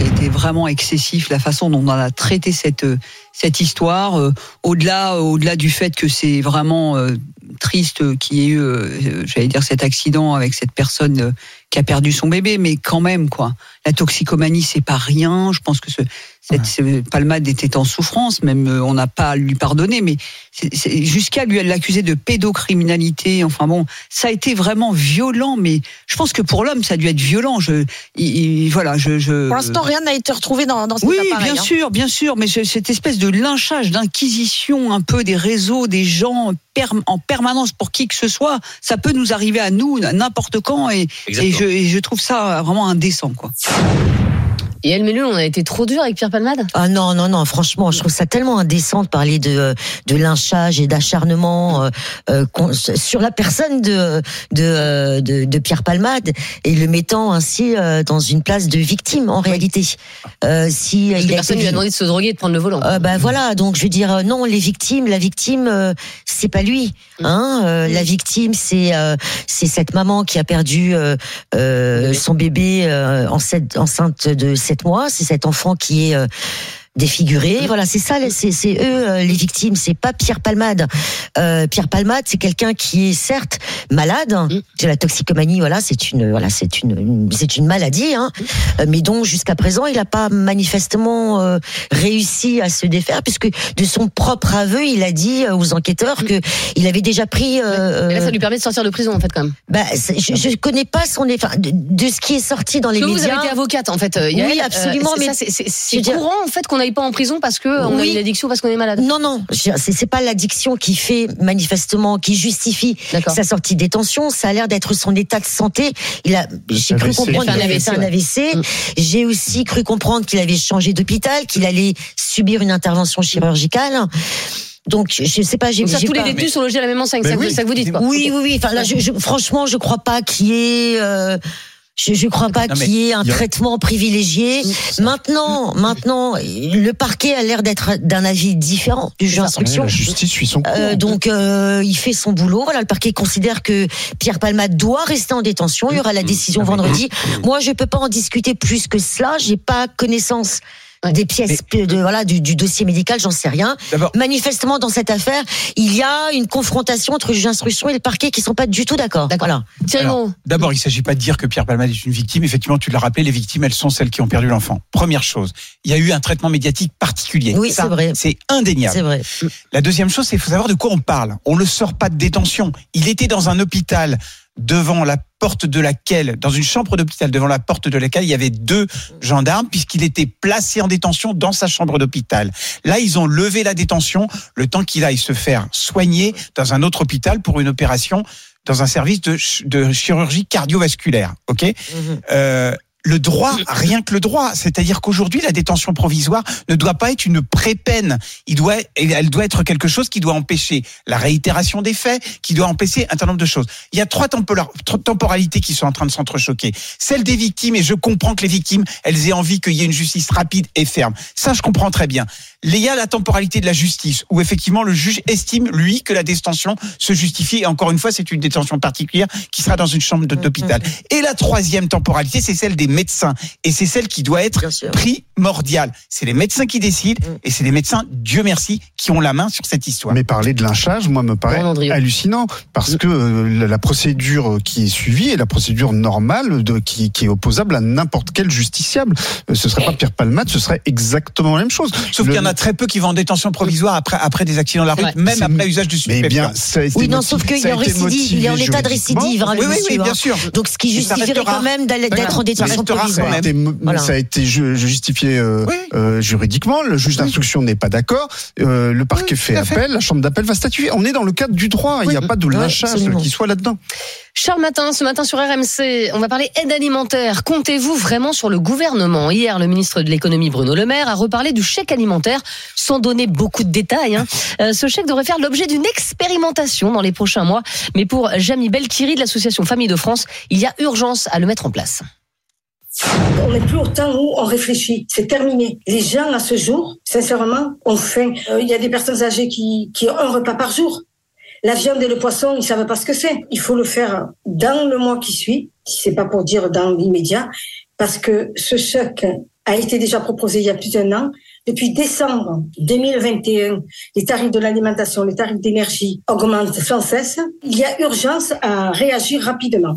Été vraiment excessif la façon dont on a traité cette cette histoire. Euh, au-delà au-delà du fait que c'est vraiment euh, triste qu'il y ait eu, euh, j'allais dire, cet accident avec cette personne euh, qui a perdu son bébé, mais quand même quoi. La toxicomanie c'est pas rien. Je pense que ce, cette ce palmade était en souffrance, même euh, on n'a pas à lui pardonner, mais c'est- c'est- jusqu'à lui l'accuser de pédocriminalité. Enfin bon, ça a été vraiment violent, mais je pense que pour l'homme ça a dû être violent. Je, il- il- voilà, je, je Pour l'instant, rien n'a été retrouvé dans, dans cet oui, appareil. bien hein. sûr, bien sûr, mais ce- cette espèce de lynchage, d'inquisition un peu des réseaux, des gens en permanence pour qui que ce soit, ça peut nous arriver à nous à n'importe quand et, et je, et je trouve ça vraiment indécent. Quoi. Et Mellul, on a été trop dur avec Pierre Palmade? Ah non, non, non, franchement, je trouve ça tellement indécent de parler de, euh, de lynchage et d'acharnement euh, euh, sur la personne de, de, de, de Pierre Palmade et le mettant ainsi euh, dans une place de victime en réalité. Si Parce il que a personne été- lui a demandé de se droguer et de prendre le volant. euh, bah voilà, donc je veux dire non, les victimes, la victime, c'est pas lui, hein. euh, La victime, c'est c'est cette maman qui a perdu son bébé enceinte, enceinte de 7 mois. C'est cet enfant qui est euh, défiguré. Voilà, c'est ça, c'est eux euh, les victimes. C'est pas Pierre Palmade. Euh, Pierre Palmade, c'est quelqu'un qui est certes malade. Mm. C'est la toxicomanie. Voilà, c'est une voilà, c'est une, une- c'est une maladie, hein. Euh, mais dont jusqu'à présent il n'a pas manifestement euh, réussi à se défaire, puisque de son propre aveu, il a dit aux enquêteurs que il avait déjà pris. euh, Et là, ça lui permet de sortir de prison, en fait, quand même. bah, je, je connais pas son, enfin, de, de ce qui est sorti dans les que vous médias. avez été avocate, en fait, Yael. Oui, absolument, mais c'est- courant, en fait, qu'on n'aille pas en prison parce que on a Oui. une addiction, parce qu'on est malade. Non, non, c'est c'est pas l'addiction qui fait manifestement, qui justifie sa sortie de détention. Ça a l'air d'être son état de santé. Il a, j'ai cru AVC. comprendre qu'il avait fait un AVC. Mm. J'ai aussi cru comprendre qu'il avait changé d'hôpital, qu'il allait subir une intervention chirurgicale. Donc, je sais pas, j'ai ça, tous les pas- détenus sont logés à la même enseigne, ça, que- oui. ça que vous dites, quoi. Oui, oui, oui. Enfin, là, je, je- franchement, je crois pas qu'il y ait. euh, je, je crois pas qu'il y ait un il y a- traitement privilégié. Maintenant, maintenant, le parquet a l'air d'être d'un avis différent du juge d'instruction. la justice suit son cours. Euh, donc euh, il fait son boulot. Voilà, le parquet considère que Pierre Palmade doit rester en détention. Il y aura la décision vendredi. Moi, je peux pas en discuter plus que cela. J'ai pas connaissance. Des pièces de voilà du, du dossier médical. J'en sais rien. D'abord, Manifestement, dans cette affaire, il y a une confrontation entre le juge d'instruction et le parquet qui sont pas du tout d'accord. D'accord. Voilà. D'abord, il ne s'agit pas de dire que Pierre Palmade est une victime. Effectivement, tu l'as rappelé, les victimes, elles sont celles qui ont perdu l'enfant. Première chose, il y a eu un traitement médiatique particulier. Oui, c'est vrai. C'est indéniable. C'est vrai. La deuxième chose, c'est qu'il faut savoir de quoi on parle. On ne le sort pas de détention. Il était dans un hôpital devant la porte de laquelle, dans une chambre d'hôpital devant la porte de laquelle il y avait deux gendarmes puisqu'il était placé en détention dans sa chambre d'hôpital. Là, ils ont levé la détention le temps qu'il aille se faire soigner dans un autre hôpital pour une opération dans un service de, ch- de chirurgie cardiovasculaire. Ok? Mhm. euh, le droit, rien que le droit, c'est-à-dire qu'aujourd'hui la détention provisoire ne doit pas être une pré-peine. Il doit, elle doit être quelque chose qui doit empêcher la réitération des faits, qui doit empêcher un certain nombre de choses. Il y a trois, tempora- trois temporalités qui sont en train de s'entrechoquer. Celle des victimes, et je comprends que les victimes, elles aient envie qu'il y ait une justice rapide et ferme. Ça, je comprends très bien. Il y a la temporalité de la justice, où effectivement le juge estime, lui, que la détention se justifie. Et encore une fois, c'est une détention particulière qui sera dans une chambre d'hôpital. Et la troisième temporalité, c'est celle des médecins. Et c'est celle qui doit être primordiale. C'est les médecins qui décident, Mm. et c'est les médecins, Dieu merci, qui ont la main sur cette histoire. Mais parler de lynchage, moi, me paraît hallucinant parce que euh, la- la procédure qui est suivie est la procédure normale de, qui, qui est opposable à n'importe quel justiciable. Euh, Ce serait pas Pierre Palmade, ce serait exactement la même chose. Sauf Le- qu'il y en a très peu qui vont en détention provisoire après, après des accidents de la rue, vrai. même après usage de Mais stupéfiants. bien, ça a été Oui, non, motivé- sauf qu'il est a en récidive, il est en état de récidive. hein, Oui, oui, oui, bien hein. sûr. Donc, ce qui justifierait quand même d'être en détention quand Ça a même. été, Voilà. ça a été ju- justifié euh, Oui. euh, juridiquement. Le juge d'instruction n'est pas d'accord. Euh, le parquet Oui, fait appel. La chambre d'appel va statuer. On est dans le cadre du droit. Il n'y a pas de Oui, lynchage qui soit là-dedans. Charles Matin, ce matin sur RMC, on va parler aide alimentaire. Comptez-vous vraiment sur le gouvernement? Hier, le ministre de l'économie Bruno Le Maire a reparlé du chèque alimentaire sans donner beaucoup de détails. hein. Euh, ce chèque devrait faire l'objet d'une expérimentation dans les prochains mois. Mais pour Jamie Belkiri de l'association Famille de France, il y a urgence à le mettre en place. On n'est plus au temps où on réfléchit. C'est terminé. Les gens, à ce jour, sincèrement, ont faim. Euh, Il y a des personnes âgées qui, qui ont un repas par jour. La viande et le poisson, ils savent pas ce que c'est. Il faut le faire dans le mois qui suit. Si c'est pas pour dire dans l'immédiat. Parce que ce chèque a été déjà proposé il y a plus d'un an. Depuis décembre 2021, les tarifs de l'alimentation, les tarifs d'énergie augmentent sans cesse. Il y a urgence à réagir rapidement.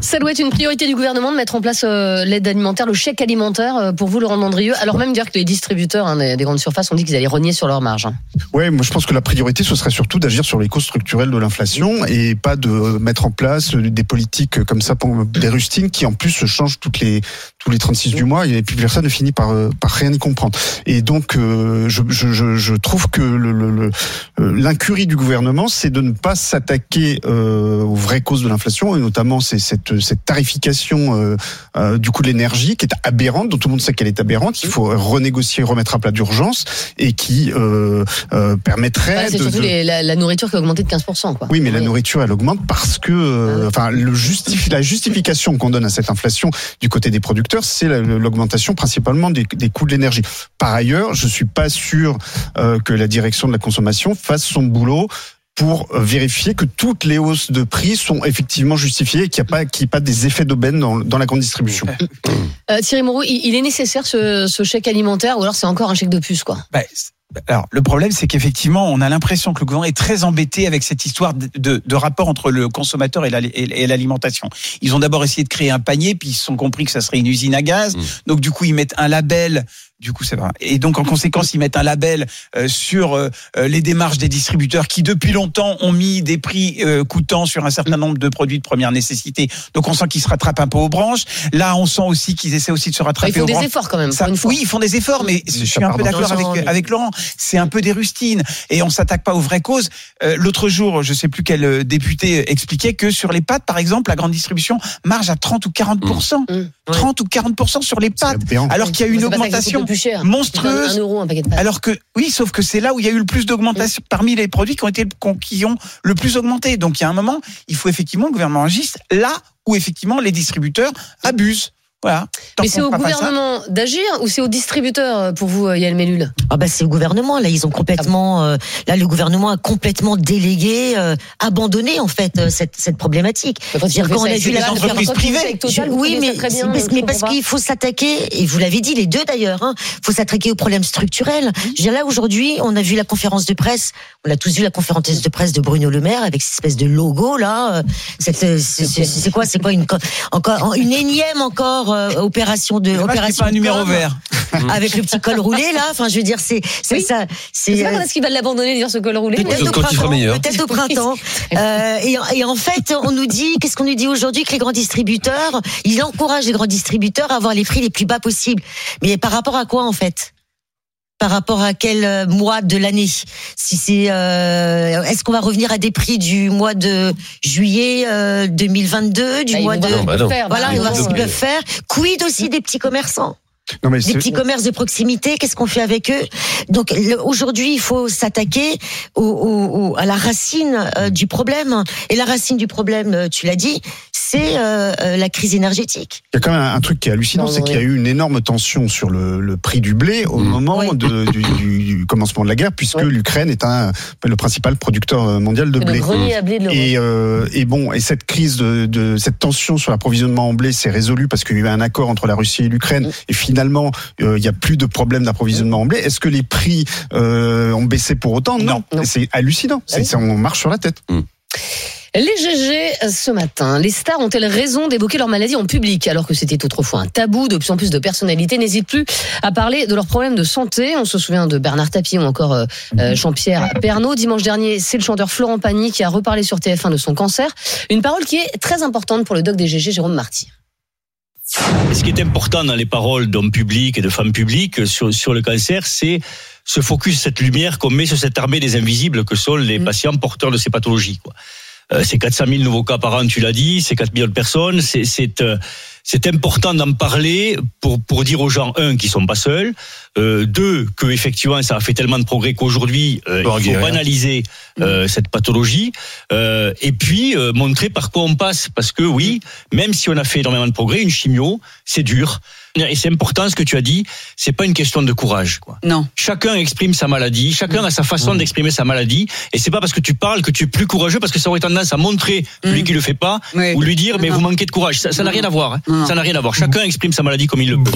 Ça doit être une priorité du gouvernement de mettre en place euh, l'aide alimentaire, le chèque alimentaire euh, pour vous, Laurent Dandrieux. Alors même dire que les distributeurs hein, des, des grandes surfaces ont dit qu'ils allaient renier sur leur marge. hein. Ouais, moi je pense que la priorité ce serait surtout d'agir sur les causes structurelles de l'inflation et pas de mettre en place des politiques comme ça pour des rustines qui en plus se changent toutes les tous les 36 du mois et puis personne ne finit par euh, par rien y comprendre. Et donc euh, je, je, je, trouve que euh, l'incurie du gouvernement c'est de ne pas s'attaquer euh, aux vraies causes de l'inflation et notamment c'est cette cette tarification euh, euh, du coût de l'énergie qui est aberrante dont tout le monde sait qu'elle est aberrante, qu'il faut renégocier, remettre à plat d'urgence et qui euh, euh, permettrait Ouais, c'est surtout de- les- la, la nourriture qui a augmenté de 15%. Quoi. oui, mais la nourriture, elle augmente parce que, euh, enfin, le la justification qu'on donne à cette inflation du côté des producteurs, c'est la- l'augmentation principalement des, des coûts de l'énergie. Par ailleurs, je suis pas sûr euh, que la direction de la consommation fasse son boulot pour euh, vérifier que toutes les hausses de prix sont effectivement justifiées et qu'il n'y a pas, qu'il y ait pas des effets d'aubaine dans, dans la grande distribution. Euh, Thierry Moreau, il, il est nécessaire ce, ce chèque alimentaire ou alors c'est encore un chèque de puce quoi? Bah, alors, le problème, c'est qu'effectivement, on a l'impression que le gouvernement est très embêté avec cette histoire de, de- de rapport entre le consommateur et la- et- et l'alimentation. Ils ont d'abord essayé de créer un panier, puis ils se sont compris que ça serait une usine à gaz. Mm. Donc, du coup, ils mettent un label. Du coup, c'est vrai. Et donc, en conséquence, ils mettent un label euh, sur euh, euh, les démarches des distributeurs qui, depuis longtemps, ont mis des prix euh, coûtants sur un certain nombre de produits de première nécessité. Donc, on sent qu'ils se rattrapent un peu aux branches. Là, on sent aussi qu'ils essaient aussi de se rattraper Ils font aux des branches. efforts quand même. Ça- pour une fois. oui, ils font des efforts, mais je suis un peu d'accord avec, mais- avec Laurent. C'est un peu des rustines et on s'attaque pas aux vraies causes. Euh, L'autre jour, je sais plus quel euh, député expliquait que sur les pâtes, par exemple, la grande distribution marge à 30 ou 40% Mmh. 30 ou 40% sur les pâtes, alors qu'il y a eu une ça augmentation plus cher. monstrueuse. C'est Un, un euro un paquet de pâtes. Alors que oui, sauf que c'est là où il y a eu le plus d'augmentation parmi les produits qui ont été qui ont le plus augmenté. Donc il y a un moment, il faut effectivement que le gouvernement agisse là où effectivement les distributeurs abusent. Voilà. Mais c'est au gouvernement d'agir ou c'est aux distributeurs euh, pour vous, euh, Yael Mellul? Ah bah c'est le gouvernement là ils ont complètement euh, là le gouvernement a complètement délégué euh, abandonné en fait euh, cette cette problématique. C'est-à-dire qu'on a vu la entreprises privées. Je- oui, mais, c'est- mais, mais parce qu'il faut s'attaquer, et vous l'avez dit les deux d'ailleurs, hein, faut s'attaquer aux problèmes structurels. Je veux dire, là aujourd'hui, on a vu la conférence de presse, on a tous vu la conférence de presse de Bruno Le Maire avec cette espèce de logo là. euh, C'est quoi C'est quoi une co- encore une énième encore opération de opération pas un numéro vert. avec le petit col roulé là. Enfin, je veux dire, c'est c'est Oui. ça. C'est C'est pas euh, quand est-ce qu'il va l'abandonner dire ce col roulé Peut-être au printemps. Peut-être au printemps. Euh, et, en- et en fait, on nous dit, qu'est-ce qu'on nous dit aujourd'hui que les grands distributeurs, il encourage les grands distributeurs à avoir les prix les plus bas possibles. Mais par rapport à quoi en fait? Par rapport à quel euh, mois de l'année Si c'est, euh, est-ce qu'on va revenir à des prix du mois de juillet euh, 2022, du Bah, mois de Non, bah non. voilà, on va voir ils ce qu'ils peuvent faire. Quid aussi des petits commerçants? Non, mais des petits commerces de proximité, qu'est-ce qu'on fait avec eux? Donc aujourd'hui, il faut s'attaquer au, au- au- à la racine euh, du problème. Et la racine du problème, euh, tu l'as dit, c'est euh, la crise énergétique. Il y a quand même un truc qui est hallucinant, c'est qu'il y a eu une énorme tension sur le, le prix du blé au Mm. moment Oui. de- du, du- du commencement de la guerre, puisque Oui. l'Ukraine est un, le principal producteur mondial de blé. le grenier à blé de l'Europe. Et, euh, et bon, et cette crise de, de cette tension sur l'approvisionnement en blé s'est résolue parce qu'il y a eu un accord entre la Russie et l'Ukraine. Mm. Et finalement, euh, il n'y a plus de problème d'approvisionnement en blé. Est-ce que les prix euh, ont baissé pour autant Non. C'est hallucinant. C'est, on marche sur la tête. Les GG ce matin, les stars ont-elles raison d'évoquer leur maladie en public alors que c'était autrefois un tabou? De plus en plus de personnalités n'hésitent plus à parler de leurs problèmes de santé. On se souvient de Bernard Tapie ou encore euh, euh, Jean-Pierre Pernaud. Dimanche dernier, c'est le chanteur Florent Pagny qui a reparlé sur TF1 de son cancer. Une parole qui est très importante pour le doc des GG, Jérôme Marty. Ce qui est important dans les paroles d'hommes publics et de femmes publiques sur, sur le cancer, c'est ce focus, cette lumière qu'on met sur cette armée des invisibles que sont les patients porteurs de ces pathologies. Quoi. Euh, c'est 400 000 nouveaux cas par an, tu l'as dit, c'est 4 millions de personnes. C'est c'est euh, c'est important d'en parler pour pour dire aux gens un qu'ils sont pas seuls, euh, deux que effectivement ça a fait tellement de progrès qu'aujourd'hui euh, il faut banaliser euh, cette pathologie. Euh, et puis euh, montrer par quoi on passe. Parce que oui, même si on a fait énormément de progrès, une chimio c'est dur. Et c'est important ce que tu as dit, c'est pas une question de courage. Quoi. Non. Chacun exprime sa maladie, chacun a sa façon d'exprimer sa maladie, et c'est pas parce que tu parles que tu es plus courageux, parce que ça aurait tendance à montrer celui qui le fait pas, Oui. ou lui dire mais Non. vous manquez de courage. Ça n'a rien à voir. hein. Ça n'a rien à voir. Chacun exprime sa maladie comme il le peut.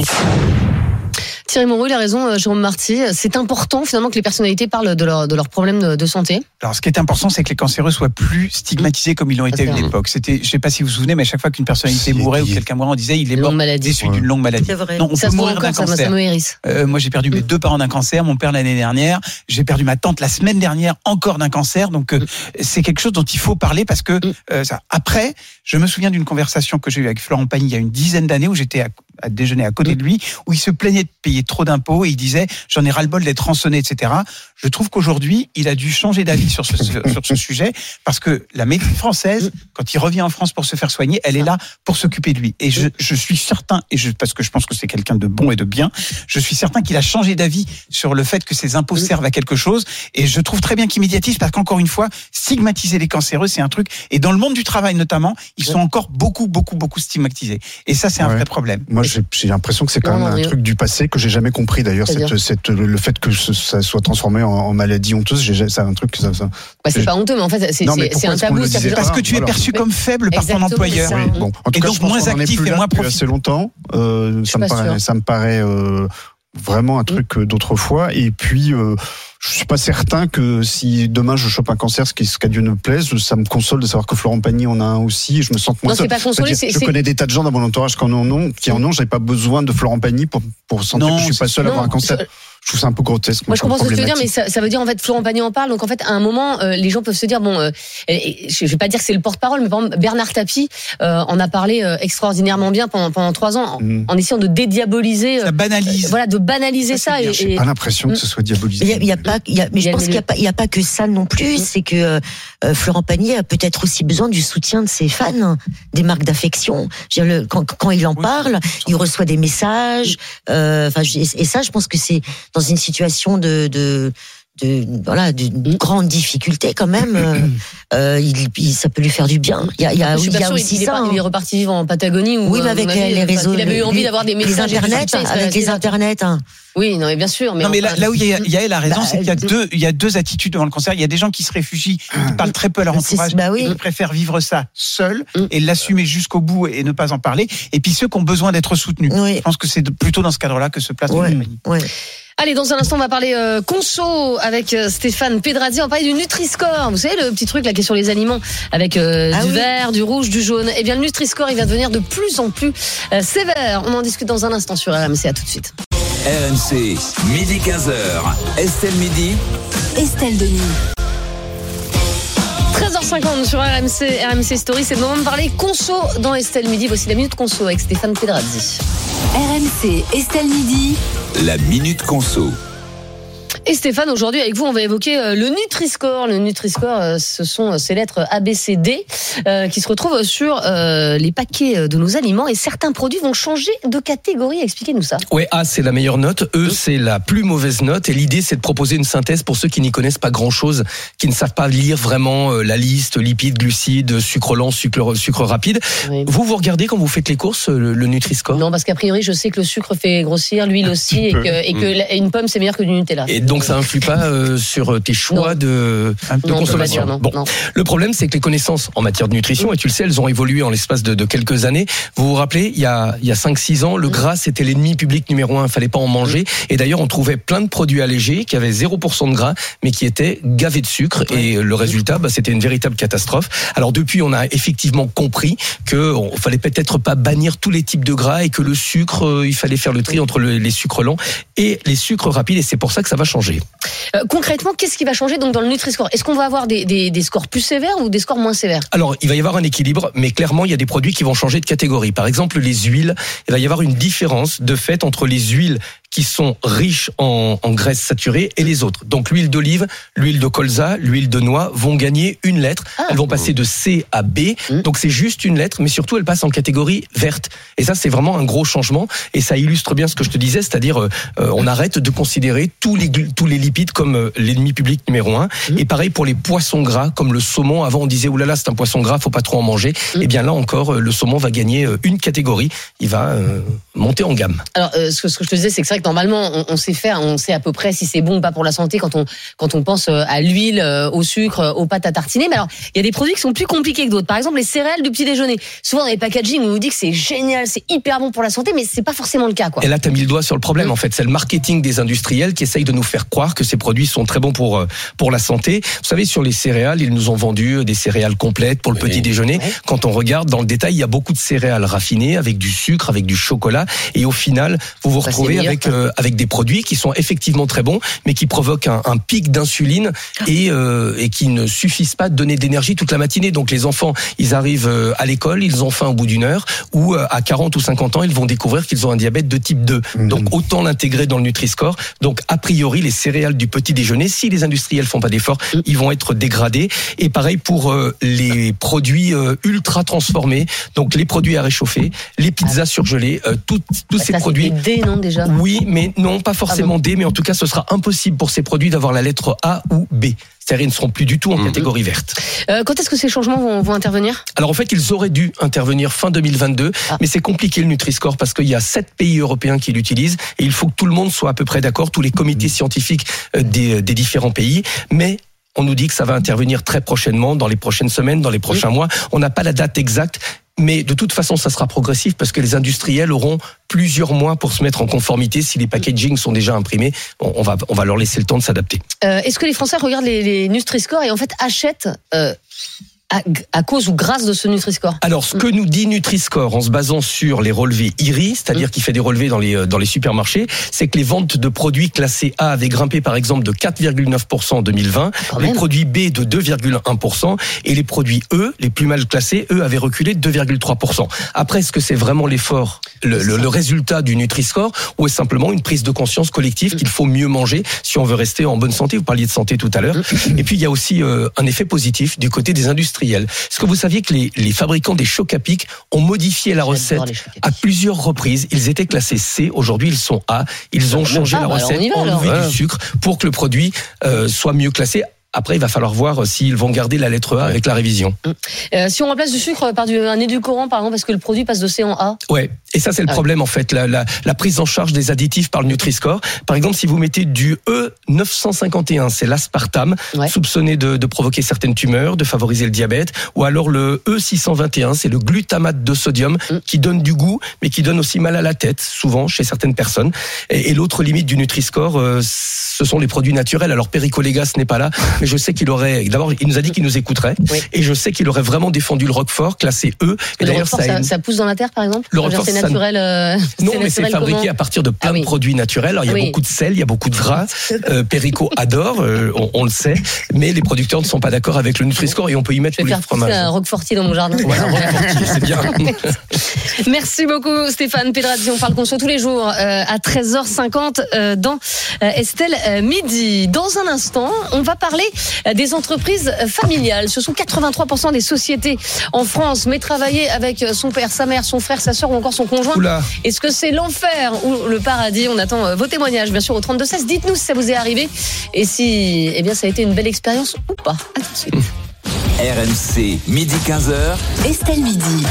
Thierry Moreau, il a raison, euh, Jérôme Marty. C'est important finalement que les personnalités parlent de, leur, de leurs problèmes de, de santé. Alors, ce qui est important, c'est que les cancéreux soient plus stigmatisés comme ils l'ont été à une époque. C'était, je sais pas si vous vous souvenez, mais à chaque fois qu'une personnalité mourait ou que quelqu'un mourait, on disait il est mort déçu d'une longue maladie. C'est vrai. Non, on Ça peut mourir d'un ça, cancer. ça me hérisse. Euh, moi, j'ai perdu mes deux parents d'un cancer, mon père l'année dernière. J'ai perdu ma tante la semaine dernière encore d'un cancer. Donc, euh, c'est quelque chose dont il faut parler parce que euh, ça. Après, je me souviens d'une conversation que j'ai eue avec Florent Pagny il y a une dizaine d'années où j'étais à, à déjeuner à côté de lui, où il se plaignait de payer trop d'impôts et il disait j'en ai ras-le-bol d'être rançonné, etc. Je trouve qu'aujourd'hui, il a dû changer d'avis sur ce, sur ce sujet parce que la médecine française, quand il revient en France pour se faire soigner, elle est là pour s'occuper de lui. Et je, je suis certain, et je, parce que je pense que c'est quelqu'un de bon et de bien, je suis certain qu'il a changé d'avis sur le fait que ces impôts servent à quelque chose. Et je trouve très bien qu'il médiatise parce qu'encore une fois, stigmatiser les cancéreux, c'est un truc. Et dans le monde du travail notamment, ils sont encore beaucoup, beaucoup, beaucoup stigmatisés. Et ça, c'est un Ouais. vrai problème. Moi, j'ai l'impression que c'est quand Non, même un truc du passé que j'ai jamais compris d'ailleurs. Cette, cette, le fait que ce- ça soit transformé en, en maladie honteuse, j'ai- c'est un truc que ça. ça- Bah, c'est pas honteux, mais en fait, c'est un tabou. pas Parce que tu es Voilà. perçu comme faible par ton employeur. c'est ça. Oui, bon. En tout Et cas, donc, je pense moins actif et moins depuis profit- assez longtemps. Euh, me paraît, ça me paraît euh, vraiment un truc euh, d'autrefois. Et puis, euh, je suis pas certain que si demain je chope un cancer, ce qui ce qu'à Dieu ne plaise, ça me console de savoir que Florent Pagny en a un aussi. Et je me sens moins Non, c'est seul. pas consolé, C'est-à-dire, c'est- Je c'est- connais des tas de gens dans mon entourage qui en ont, qui en ont. J'avais pas besoin de Florent Pagny pour pour sentir Non, que je suis pas seul à avoir un cancer. Je- trouve ça un peu grotesque. Moi, je comprends ce que tu veux dire, mais ça, ça veut dire en fait Florent Pagny en parle. Donc en fait, à un moment, euh, les gens peuvent se dire bon, euh, je vais pas dire que c'est le porte-parole, mais par exemple Bernard Tapie euh, en a parlé euh, extraordinairement bien pendant, pendant trois ans, en, Mm. en essayant de dédiaboliser, Ça euh, banalise. voilà, de banaliser ça. et, J'ai et- pas l'impression que ce soit diabolisé. Mais il y a, il y a pas, il y a- mais je pense qu'il n'y a pas, a que ça non plus. C'est que Florent Pagny a peut-être aussi besoin du soutien de ses fans, des marques d'affection. Je veux dire, le- Quand, quand il en parle, il reçoit des messages. euh, Enfin, et ça, je pense que c'est dans une situation de, de de voilà d'une grande difficulté quand même euh, euh, il, il- ça peut lui faire du bien il y a, il y a, il y a sûre, aussi il, est ça hein. il est reparti vivre en Patagonie ou oui mais avec avis, les, les réseaux Il avait eu envie d'avoir des messages et du internets succès, avec les internets hein. Oui, non, mais bien sûr. Mais non, mais là, où il y a, Yael a raison, Bah, c'est qu'il y a deux, il y a deux attitudes devant le cancer. Il y a des gens qui se réfugient, qui parlent très peu à leur entourage, bah oui. et qui préfèrent vivre ça seul Mm. et l'assumer jusqu'au bout et ne pas en parler. Et puis ceux qui ont besoin d'être soutenus. Oui. Je pense que c'est plutôt dans ce cadre-là que se place Ouais, ouais. Allez, dans un instant, on va parler euh, conso avec euh, Stéphane Pedrazzi. On va parler du Nutri-Score. Vous savez, le petit truc là qui est sur les aliments avec euh, Ah du oui. vert, du rouge, du jaune. Eh bien, le Nutri-Score, il va devenir de plus en plus euh, sévère. On en discute dans un instant sur RMC. À tout de suite. RMC, midi 15h. Estelle Midi. Estelle Denis. 13h50 sur RMC, RMC Story. C'est le moment de parler conso dans Estelle Midi. Voici la minute conso avec Stéphane Pedrazzi. RMC, Estelle Midi. La minute conso. Et Stéphane, aujourd'hui avec vous, on va évoquer euh, le Nutri-Score. Le Nutri-Score, euh, ce sont euh, ces lettres A, B, C, D euh, qui se retrouvent sur les paquets de nos aliments et certains produits vont changer de catégorie. Expliquez-nous ça. Ouais, A c'est la meilleure note, E c'est la plus mauvaise note et l'idée c'est de proposer une synthèse pour ceux qui n'y connaissent pas grand-chose, qui ne savent pas lire vraiment la liste lipides, glucides, sucre lent, sucre, sucre rapide. Oui. Vous vous regardez quand vous faites les courses le, le Nutri-Score? Non, parce qu'a priori, je sais que le sucre fait grossir, l'huile aussi, et que, et que la- une pomme c'est meilleur que du Nutella. et donc ça influe pas euh, sur tes choix Non. de, de Non, consommation. dire, Bon, le problème c'est que les connaissances en matière de nutrition, et tu le sais, elles ont évolué en l'espace de, de quelques années. Vous vous rappelez, il y a, il y a 5-6 ans, le gras c'était l'ennemi public numéro un, il fallait pas en manger. Et d'ailleurs, on trouvait plein de produits allégés qui avaient 0% de gras, mais qui étaient gavés de sucre. Et le résultat, bah, c'était une véritable catastrophe. Alors depuis, on a effectivement compris que on fallait peut-être pas bannir tous les types de gras et que le sucre, euh, il fallait faire le tri entre le- les sucres lents et les sucres rapides. Et c'est pour ça que ça va changer. Euh, concrètement, qu'est-ce qui va changer donc dans le Nutri-Score? Est-ce qu'on va avoir des, des, des scores plus sévères ou des scores moins sévères? Alors, il va y avoir un équilibre, mais clairement, il y a des produits qui vont changer de catégorie. Par exemple, les huiles, il va y avoir une différence de fait entre les huiles qui sont riches en, en graisses saturées et les autres. Donc l'huile d'olive, l'huile de colza, l'huile de noix vont gagner une lettre. Elles vont passer de C à B. Donc c'est juste une lettre, mais surtout elles passent en catégorie verte. Et ça c'est vraiment un gros changement. Et ça illustre bien ce que je te disais, c'est-à-dire euh, euh, on arrête de considérer tous les tous les lipides comme euh, l'ennemi public numéro un. Et pareil pour les poissons gras, comme le saumon. Avant on disait oulala c'est un poisson gras, faut pas trop en manger. Et bien là encore euh, le saumon va gagner euh, une catégorie. Il va euh, monter en gamme. Alors, euh, ce, que, ce que je te disais, c'est que c'est vrai que normalement, on, on sait faire, on sait à peu près si c'est bon ou pas pour la santé quand on quand on pense à l'huile, au sucre, aux pâtes à tartiner. Mais alors, il y a des produits qui sont plus compliqués que d'autres. Par exemple, les céréales du petit déjeuner. Souvent dans les packaging, on nous dit que c'est génial, c'est hyper bon pour la santé, mais c'est pas forcément le cas, quoi. Et là, tu as mis le doigt sur le problème, en fait. C'est le marketing des industriels qui essayent de nous faire croire que ces produits sont très bons pour, euh, pour la santé. Vous savez, sur les céréales, ils nous ont vendu euh, des céréales complètes pour le petit déjeuner. Quand on regarde dans le détail, il y a beaucoup de céréales raffinées avec du sucre, avec du chocolat. Et au final, vous vous Ça, retrouvez avec, euh, avec des produits qui sont effectivement très bons, mais qui provoquent un, un pic d'insuline et, euh, et qui ne suffisent pas de donner d'énergie toute la matinée. Donc les enfants, ils arrivent euh, à l'école, ils ont faim au bout d'une heure, ou à 40 ou 50 ans, ils vont découvrir qu'ils ont un diabète de type 2. Donc autant l'intégrer dans le Nutri-Score. Donc a priori, les céréales du petit déjeuner, si les industriels font pas d'efforts, ils vont être dégradés. Et pareil pour euh, les produits euh, ultra transformés, donc les produits à réchauffer, les pizzas surgelées, euh, tout- tous ces Ça, produits. D, non, déjà? Oui, mais non, pas forcément D, mais en tout cas, ce sera impossible pour ces produits d'avoir la lettre A ou B. C'est-à-dire, ils ne seront plus du tout en catégorie verte. Euh, quand est-ce que ces changements vont, vont intervenir? Alors en fait, ils auraient dû intervenir fin 2022, mais c'est compliqué le Nutri-Score parce qu'il y a sept pays européens qui l'utilisent et il faut que tout le monde soit à peu près d'accord, tous les comités scientifiques euh, des, des différents pays. Mais on nous dit que ça va intervenir très prochainement, dans les prochaines semaines, dans les prochains mois. On n'a pas la date exacte. Mais de toute façon, ça sera progressif parce que les industriels auront plusieurs mois pour se mettre en conformité. Si les packaging sont déjà imprimés, on va, on va leur laisser le temps de s'adapter. Euh, Est-ce que les Français regardent les, les Nutri-Score et en fait achètent euh, à, à cause ou grâce de ce Nutri-Score Alors, ce que nous dit Nutri-Score en se basant sur les relevés IRI, c'est-à-dire qui fait des relevés dans les, euh, dans les supermarchés, c'est que les ventes de produits classés A avaient grimpé par exemple de 4,9% en 2020, les même. produits B de 2,1% et les produits E, les plus mal classés, eux avaient reculé de 2,3%. Après, est-ce que c'est vraiment l'effort, le, le- le résultat du Nutri-Score ou est simplement une prise de conscience collective qu'il faut mieux manger si on veut rester en bonne santé? Vous parliez de santé tout à l'heure. Et puis, il y a aussi euh, un effet positif du côté des industriels. Est-ce que vous saviez que les, les fabricants des chocs à pic ont modifié la recette à plusieurs reprises? Ils étaient classés C, aujourd'hui ils sont A. Ils ont changé ah, la bah recette, on y va, enlevé alors. du sucre pour que le produit euh, soit mieux classé. Après, il va falloir voir euh, s'ils vont garder la lettre A avec la révision. Euh, Si on remplace du sucre par du, un édulcorant, par exemple, parce que le produit passe de C en A, Ouais, et ça c'est le Ah oui. problème en fait, la, la, la prise en charge des additifs par le Nutri-Score. Par exemple, si vous mettez du E E951, c'est l'aspartame, soupçonné de, de provoquer certaines tumeurs, de favoriser le diabète, ou alors le E621, c'est le glutamate de sodium Mm. qui donne du goût, mais qui donne aussi mal à la tête, souvent chez certaines personnes. Et, et l'autre limite du Nutri-Score, euh, ce sont les produits naturels. Alors Perico Légas n'est pas là, mais je sais qu'il aurait, d'abord, il nous a dit qu'il nous écouterait, et je sais qu'il aurait vraiment défendu le Roquefort, classé E. Et le Roquefort, ça, a pousse dans la terre, par exemple Le Roquefort, c'est naturel. euh, non, mais c'est fabriqué comment à partir de plein Ah oui. de produits naturels. Alors, il y a Oui. beaucoup de sel, il y a beaucoup de gras. Euh, Perico adore, euh, on, on le sait, mais les producteurs ne sont pas d'accord avec le Nutri-Score et on peut y mettre Je vais les faire fromages. un roquefortier dans mon jardin. Voilà, Roquefortier, c'est bien. Merci beaucoup Stéphane Pedrazzi. On parle conso tous les jours euh, à 13h50 euh, dans Estelle Midi. Dans un instant, on va parler des entreprises euh, familiales. Ce sont 83% des sociétés en France, mais travailler avec euh, son père, sa mère, son frère, sa soeur ou encore son conjoint. Est-ce que c'est l'enfer ou le paradis? On attend euh, vos témoignages, bien sûr, au 32-16. Dites-nous si ça vous est arrivé et si eh bien, ça a été une belle expérience ou pas. À tout de suite. RMC, midi 15h. Estelle Midi.